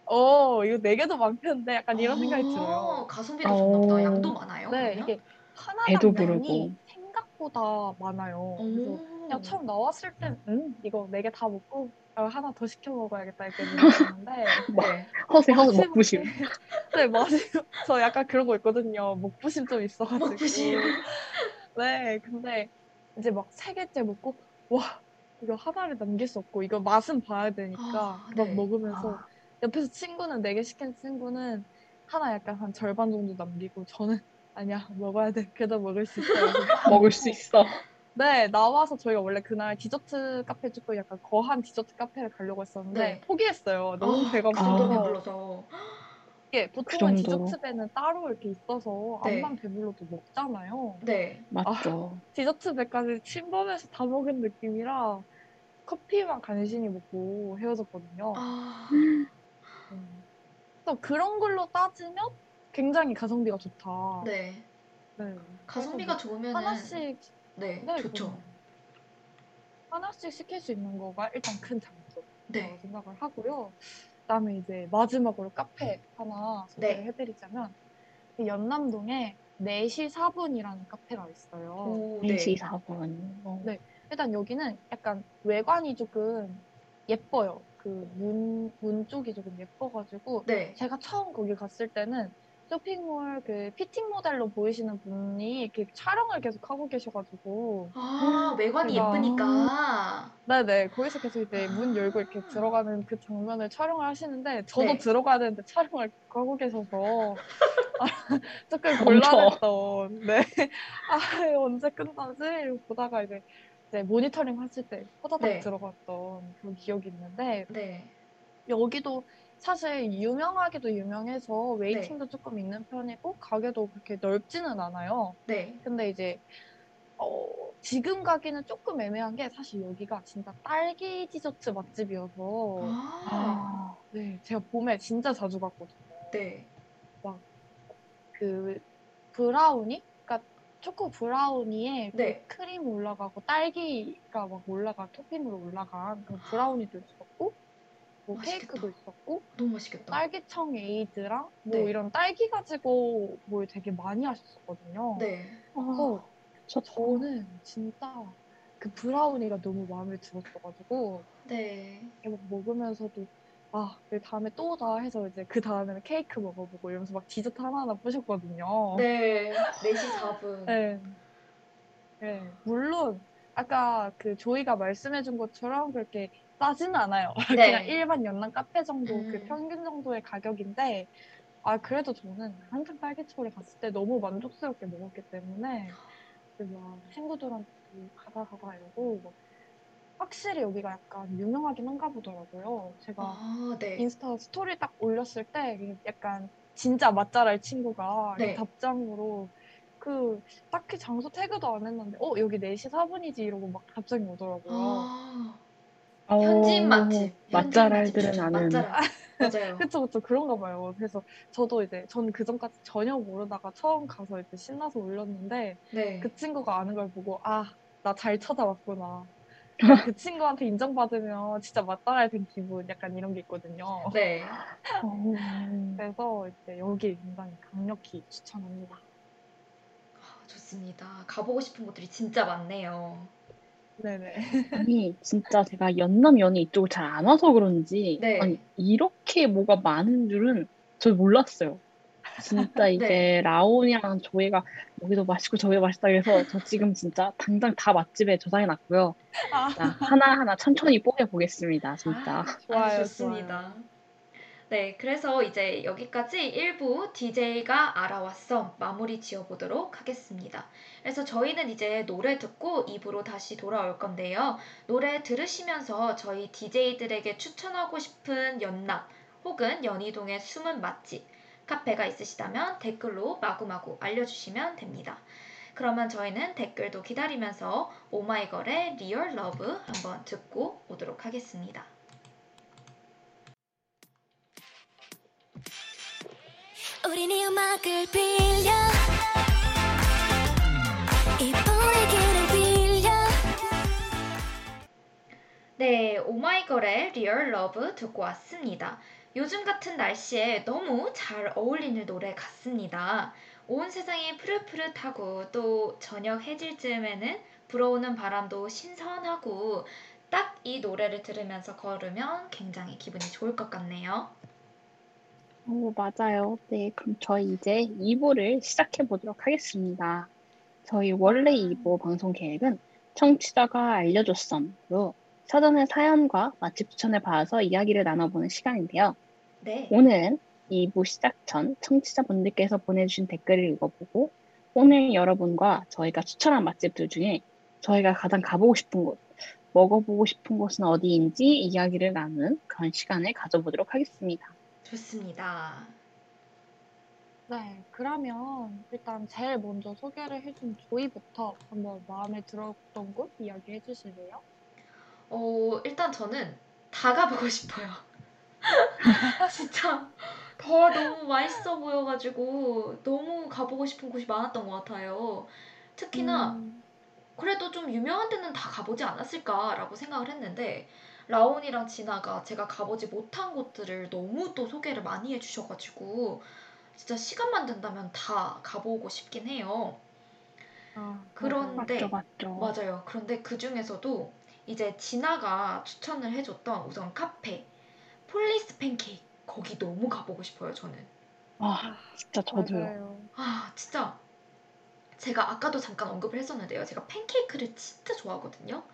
어 이거 네 개도 많편데 약간 이런 생각이 아, 들어요. 가성비도 좋나 보다. 어. 양도 많아요. 네 그러면? 이게 하나당 양이. 생각보다 많아요. 그래서 오. 그냥 처음 나왔을 땐 음, 이거 네 개 다 먹고 아, 하나 더 시켜 먹어야겠다 이렇게 생각했는데 [laughs] 네. 허세, 허세 먹부심. [laughs] 네 마지막 [laughs] 저 약간 그런 거 있거든요. 먹부심 좀 있어가지고. 먹부심. 네 근데 이제 막 세 개째 먹고 와 이거 하나를 남길 수 없고 이거 맛은 봐야 되니까 아, 막 네. 먹으면서 옆에서 친구는 네 개 시킨 친구는 하나 약간 한 절반 정도 남기고 저는 아니야 먹어야 돼 그래도 먹을 수 있어 먹을 수 있어. 네, 나와서 저희가 원래 그날 디저트 카페 찍고 약간 거한 디저트 카페를 가려고 했었는데 네. 포기했어요. 너무 아, 배가 그 정도 고파서. 배불러서. 이게 보통은 그 정도로. 디저트 배는 따로 이렇게 있어서 네. 앞만 배불러도 먹잖아요. 네. 맞죠. 디저트 배까지 침범해서 다 먹은 느낌이라 커피만 간신히 먹고 헤어졌거든요. 아, 음. 그래서 그런 걸로 따지면 굉장히 가성비가 좋다. 네. 네. 가성비가 좋으면 뭐 하나씩 네, 네, 좋죠. 하나씩 시킬 수 있는 거가 일단 큰 장점. 네. 생각을 하고요. 그다음에 이제 마지막으로 카페 하나 소개를 네. 해드리자면 그 연남동에 4시 4분이라는 카페가 있어요. 오, 네. 4시 4분. 어. 네. 일단 여기는 약간 외관이 조금 예뻐요. 그 문, 문 쪽이 조금 예뻐가지고 네. 제가 처음 거기 갔을 때는 쇼핑몰 그 피팅 모델로 보이시는 분이 이렇게 촬영을 계속 하고 계셔가지고 아, 외관이 제가- 예쁘니까. 네네 거기서 계속 이제 문 열고 이렇게 들어가는 그 장면을 촬영을 하시는데 저도 네. 들어가야 되는데 촬영을 하고 계셔서 [laughs] 아, 조금. 곤란했던 네. 아 언제 끝나지? 이러고 보다가 이제, 이제 모니터링 하실 때 호다닥 네. 들어갔던 그런 기억이 있는데 네. 여기도 사실 유명하기도 유명해서 네. 웨이팅도 조금 있는 편이고 가게도 그렇게 넓지는 않아요. 네. 근데 이제 어, 지금 가기는 조금 애매한 게 사실 여기가 진짜 딸기 디저트 맛집이어서 아, 아, 네, 제가 봄에 진짜 자주 갔거든요. 네. 그 브라우니? 그러니까 초코 브라우니에 네. 크림 올라가고 딸기가 막 올라가 토핑으로 올라간 그 브라우니도 있었고 뭐 맛있겠다. 케이크도 있었고 너무 맛있겠다. 딸기청 에이드랑 뭐 네. 이런 딸기 가지고 뭘 되게 많이 하셨었거든요. 네. 그래서 저, 저는 진짜 그 브라우니가 너무 마음에 들었어가지고 네. 막 먹으면서도 아, 그 다음에 또 오다 해서 이제 그 다음에는 케이크 먹어보고 이러면서 막 디저트 하나하나 부셨거든요. 네. 4시 4분. 네. 네. 물론 아까 그 조이가 말씀해준 것처럼 그렇게 싸지는 않아요. [laughs] 네. 그냥 일반 연남 카페 정도 그 음. 평균 정도의 가격인데 아 그래도 저는 항상 딸기초를 갔을 때 너무 만족스럽게 먹었기 때문에 그막 친구들한테 가다 가다 이러고 뭐 확실히 여기가 약간 유명하긴 한가 보더라고요. 제가 아, 네. 인스타 스토리 딱 올렸을 때 약간 진짜 맛잘알 친구가 네. 답장으로 그 딱히 장소 태그도 안 했는데 어 여기 4시 4분이지 이러고 막 답장이 오더라고요. 아, 어, 현지인 맛집. 맛잘알들은 아는. [laughs] 맞아요. 그쵸 그쵸 그런가 봐요. 그래서 저도 이제 전 그전까지 전혀 모르다가 처음 가서 이제 신나서 올렸는데 네. 그 친구가 아는 걸 보고 아 나 잘 찾아왔구나. 그 친구한테 인정받으면 진짜 맛잘알 된 기분 약간 이런 게 있거든요. 네. 어, [laughs] 그래서 이제 여기 굉장히 강력히 추천합니다. 아, 좋습니다. 가보고 싶은 곳들이 진짜 많네요. 네네. 아니 진짜 제가 연남 연희 이쪽을 잘 안 와서 그런지 네. 아니 이렇게 뭐가 많은 줄은 저 몰랐어요. 진짜 이제 네. 라온이랑 조이가 여기도 맛있고 저기도 맛있다 그래서 저 지금 진짜 당장 다 맛집에 저장해 놨고요. 아, 자, 하나 하나 천천히 뽀개 보겠습니다. 진짜. 좋아요, 좋습니다. 네, 그래서 이제 여기까지 1부 DJ가 알아왔어 마무리 지어보도록 하겠습니다. 그래서 저희는 이제 노래 듣고 2부로 다시 돌아올 건데요. 노래 들으시면서 저희 DJ들에게 추천하고 싶은 연남 혹은 연희동의 숨은 맛집, 카페가 있으시다면 댓글로 마구마구 알려주시면 됩니다. 그러면 저희는 댓글도 기다리면서 오마이걸의 Real Love 한번 듣고 오도록 하겠습니다. 우린 이 음악을 빌려 이 분위기를 빌려 네, 오마이걸의 Real Love 듣고 왔습니다. 요즘 같은 날씨에 너무 잘 어울리는 노래 같습니다. 온 세상이 푸릇푸릇하고 또 저녁 해질 즈음에는 불어오는 바람도 신선하고 딱 이 노래를 들으면서 걸으면 굉장히 기분이 좋을 것 같네요. 오, 맞아요. 네, 그럼 저희 이제 2부를 시작해 보도록 하겠습니다. 저희 원래 2부 방송 계획은 청취자가 알려줬음으로 사전의 사연과 맛집 추천을 받아서 이야기를 나눠보는 시간인데요. 네. 오늘은 2부 시작 전 청취자분들께서 보내주신 댓글을 읽어보고 오늘 여러분과 저희가 추천한 맛집들 중에 저희가 가장 가보고 싶은 곳, 먹어보고 싶은 곳은 어디인지 이야기를 나누는 그런 시간을 가져보도록 하겠습니다. 좋습니다. 네, 그러면 일단 제일 먼저 소개를 해준 조이부터 한번 마음에 들었던 곳 이야기 해 주실래요? 어, 일단 저는 다 가보고 싶어요. [laughs] 진짜 다 너무 맛있어 보여가지고 너무 가보고 싶은 곳이 많았던 것 같아요. 특히나 음, 그래도 좀 유명한 데는 다 가보지 않았을까라고 생각을 했는데 라온이랑 진아가 제가 가보지 못한 곳들을 너무 또 소개를 많이 해주셔가지고 진짜 시간만 된다면 다 가보고 싶긴 해요. 아, 그런데 맞죠, 맞죠. 맞아요. 그런데 그 중에서도 이제 진아가 추천을 해줬던 우선 카페 폴리스 팬케이크 거기 너무 가보고 싶어요. 저는. 아, 진짜 저도요. 맞아요. 아 진짜 제가 아까도 잠깐 언급을 했었는데요. 제가 팬케이크를 진짜 좋아하거든요.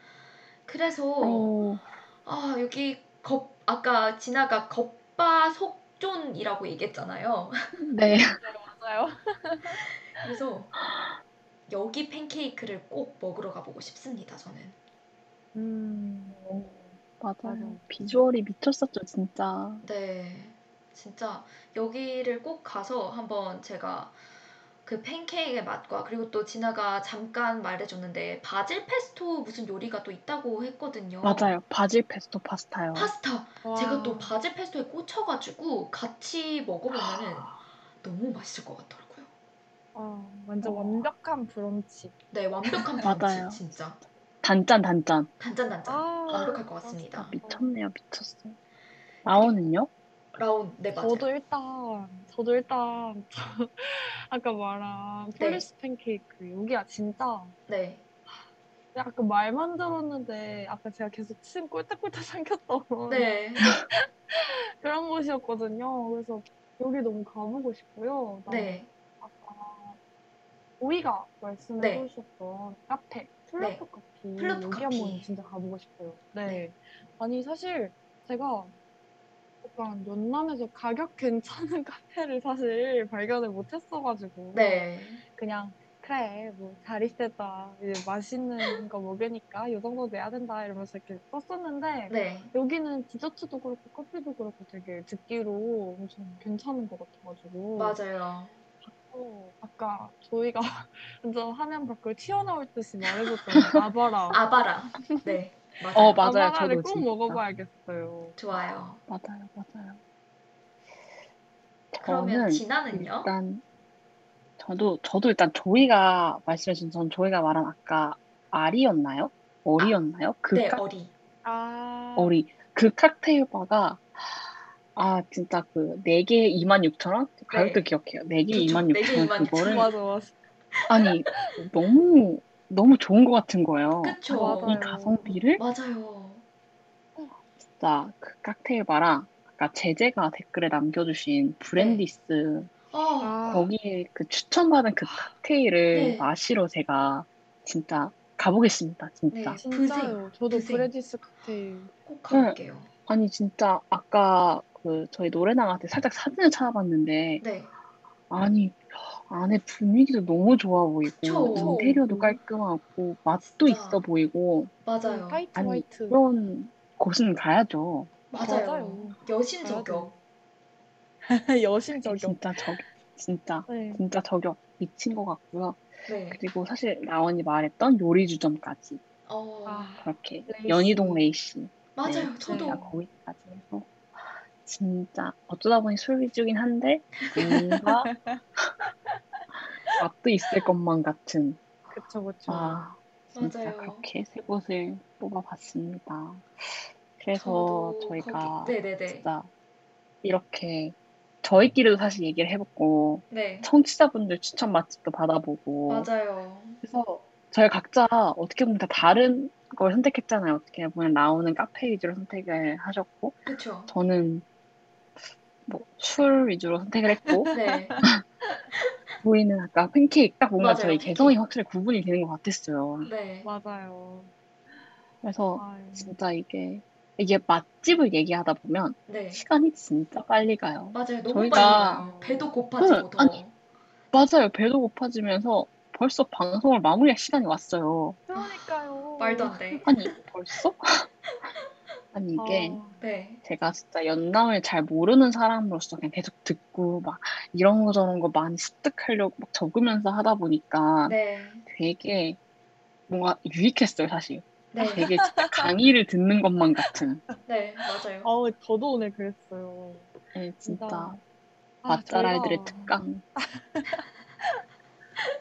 그래서 어, 아 여기 겉 아까 진아가 겉바 속촉이라고 얘기했잖아요. 네. [laughs] 맞아요. 그래서 여기 팬케이크를 꼭 먹으러 가보고 싶습니다. 저는. 음, 맞아요. 맞아요. 비주얼이 미쳤었죠, 진짜. 네, 진짜 여기를 꼭 가서 한번 제가 그 팬케이크의 맛과 그리고 또 진아가 잠깐 말해줬는데 바질 페스토 무슨 요리가 또 있다고 했거든요. 맞아요. 바질 페스토 파스타요. 파스타. 와. 제가 또 바질 페스토에 꽂혀가지고 같이 먹어보면은 너무 맛있을 것 같더라고요. 아, 완전 어. 완벽한 브런치. 네, 완벽한 맞아요. 브런치 진짜 단짠, 단짠. 단짠 단짠 아, 완벽할 것 같습니다. 아, 미쳤네요, 미쳤어. 라원은요? 라원 네 맞아요. 저도 일단, 저도 일단, 저, [laughs] 아까 말한 네. 폴리스 팬케이크, 여기가 진짜, 네, 약간 말만 들었는데, 아까 제가 계속 침 꼴딱꼴딱 삼켰던 네, [laughs] 그런 곳이었거든요. 그래서 여기 너무 가보고 싶고요. 네, 아까 오이가 말씀해 네. 주셨던 카페, 플루토 커피, 플루토 여기. 한번 진짜 가보고 싶어요. 네. 네. 아니, 사실 제가 약간 연남에서 가격 괜찮은 [laughs] 카페를 사실 발견을 못했어가지고 네, 그냥 그래 뭐잘 있었다 이제 맛있는 거 먹으니까 요 정도 내야 된다 이러면서 이렇게 썼었는데 네. 여기는 디저트도 그렇고 커피도 그렇고 되게 듣기로 엄청 괜찮은 것 같아가지고 맞아요. 어, 아까 저희가 [laughs] 완전 화면 밖으로 튀어나올 듯이 말해줬던 아바라 아바라. 네. 맞아요. 어, 맞아요. 저도 꼭 진짜. 먹어봐야겠어요. 좋아요. 맞아요, 맞아요. 그러면 저는 진아는요? 일단 저도 저도 일단 조이가 말씀해주신 전 조이가 말한 아까 알이었나요? 어리였나요? 그 네, 칵- 어리. 아 어리 그 칵테일 바가 아 진짜 그 4개 26,000원? 가격도 네. 기억해요. 4개 그쵸. 26,000원 4개 26,000원. 그거를 맞아 맞아. 아니 너무 너무 좋은 것 같은 거예요. 그쵸. 맞아요. 이 가성비를 맞아요. 진짜 그 칵테일 바랑 아까 제재가 댓글에 남겨주신 브랜디스 어, 아, 거기에 그 추천받은 그 칵테일을 네. 마시러 제가 진짜 가보겠습니다. 진짜. 네. 진짜요. 저도 브생. 브레디스 칵테일. 꼭 가볼게요. 아니 진짜 아까 그 저희 노래 나갈 때 살짝 사진을 찾아봤는데 네. 아니 안에 분위기도 너무 좋아 보이고 그쵸. 인테리어도 깔끔하고 맛도 진짜. 있어 보이고 맞아요. 화이트 아니 화이트. 그런 곳은 가야죠. 맞아요. 맞아요. 여심 저격. [laughs] 여심 저격. 진짜 저격 진짜 네. 진짜 저격 미친 것 같고요. 네. 그리고 사실 라원이 말했던 요리 주점까지 어, 아, 그렇게 레이시. 연희동 레이시 맞아요. 네, 저도. 거기까지 해서 진짜 어쩌다 보니 술 위주긴 한데 뭔가 [laughs] 맛도 있을 것만 같은 그쵸 그쵸. 아 진짜 맞아요. 그렇게 세 곳을 뽑아봤습니다. 그래서 저희가 거기... 네네네. 진짜 이렇게 저희끼리도 사실 얘기를 해봤고 네. 청취자분들 추천 맛집도 받아보고 맞아요. 그래서 저희 각자 어떻게 보면 다 다른 걸 선택했잖아요. 어떻게 보면 나오는 카페 위주로 선택을 하셨고 그쵸. 저는 뭐 술 위주로 선택을 했고 [laughs] 네. [laughs] 보이는 아까 팬케이크 딱 뭔가 맞아요, 저희 팬케이크. 개성이 확실히 구분이 되는 것 같았어요. 네. 맞아요. 그래서 아유. 진짜 이게 이게 맛집을 얘기하다 보면 네. 시간이 진짜 빨리 가요. 맞아요. 너무 저희가- 빨리 가요. 배도 고파지고 더. 아니. 맞아요. 배도 고파지면서 벌써 방송을 마무리할 시간이 왔어요. 그러니까요. 말도 안 돼. 아니 벌써? [laughs] 아니 이게 아, 네. 제가 진짜 연남을 잘 모르는 사람으로서 그냥 계속 듣고 막 이런 거 저런 거 많이 습득하려고 막 적으면서 하다 보니까 네. 되게 뭔가 유익했어요 사실. 네. 되게 진짜 강의를 듣는 것만 같은. 네. 맞아요. 아우, 저도 오늘 그랬어요. 네, 진짜 아, 맛잘알들의 저희가- 특강. [laughs]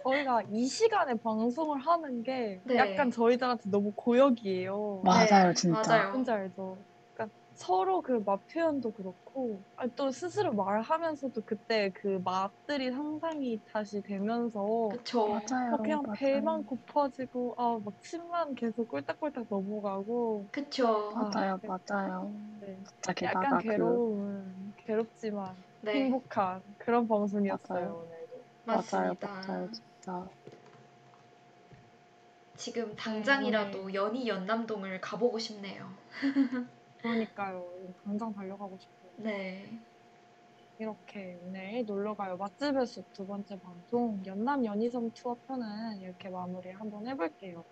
저희가 이 시간에 방송을 하는 게 네. 약간 저희들한테 너무 고역이에요. 맞아요, 네, 진짜. 맞아요. 뭔지 알죠? 그러니까 서로 그 맛 표현도 그렇고 아니, 또 스스로 말하면서도 그때 그 맛들이 상상이 다시 되면서 그쵸. 맞아요. 막 그냥 맞아요. 배만 고파지고 아 막 침만 계속 꿀딱꿀딱 넘어가고 그쵸. 아, 맞아요, 네. 맞아요. 네. 진짜 게다가 약간 그 괴로운 괴롭지만 네. 행복한 그런 방송이었어요 맞아요. 오늘도. 맞아요, 맞습니다. 맞아요, 진짜. 지금 당장이라도 네. 연희 연남동을 가보고 싶네요. [laughs] 그러니까요. 당장 달려가고 싶어요. 네. 이렇게 오늘 놀러가요 맛집의 숲 두 번째 방송 연남 연희섬 투어 편은 이렇게 마무리 한번 해볼게요.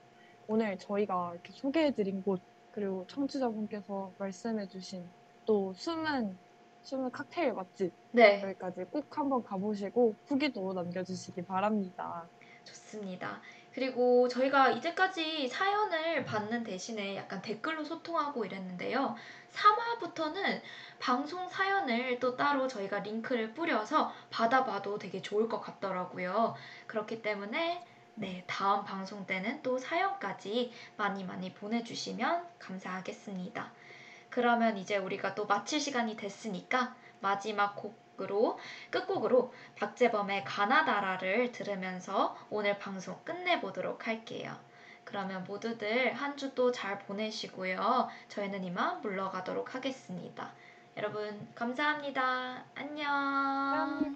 오늘 저희가 이렇게 소개해드린 곳 그리고 청취자분께서 말씀해주신 또 숨은 숨은 칵테일 맛집 네. 여기까지 꼭 한번 가보시고 후기도 남겨주시기 바랍니다. 좋습니다. 그리고 저희가 이제까지 사연을 받는 대신에 약간 댓글로 소통하고 이랬는데요. 3화부터는 방송 사연을 또 따로 저희가 링크를 뿌려서 받아봐도 되게 좋을 것 같더라고요. 그렇기 때문에 네, 다음 방송 때는 또 사연까지 많이 많이 보내주시면 감사하겠습니다. 그러면 이제 우리가 또 마칠 시간이 됐으니까 마지막 곡으로 끝곡으로 박재범의 가나다라를 들으면서 오늘 방송 끝내보도록 할게요. 그러면 모두들 한 주도 잘 보내시고요. 저희는 이만 물러가도록 하겠습니다. 여러분, 감사합니다. 안녕.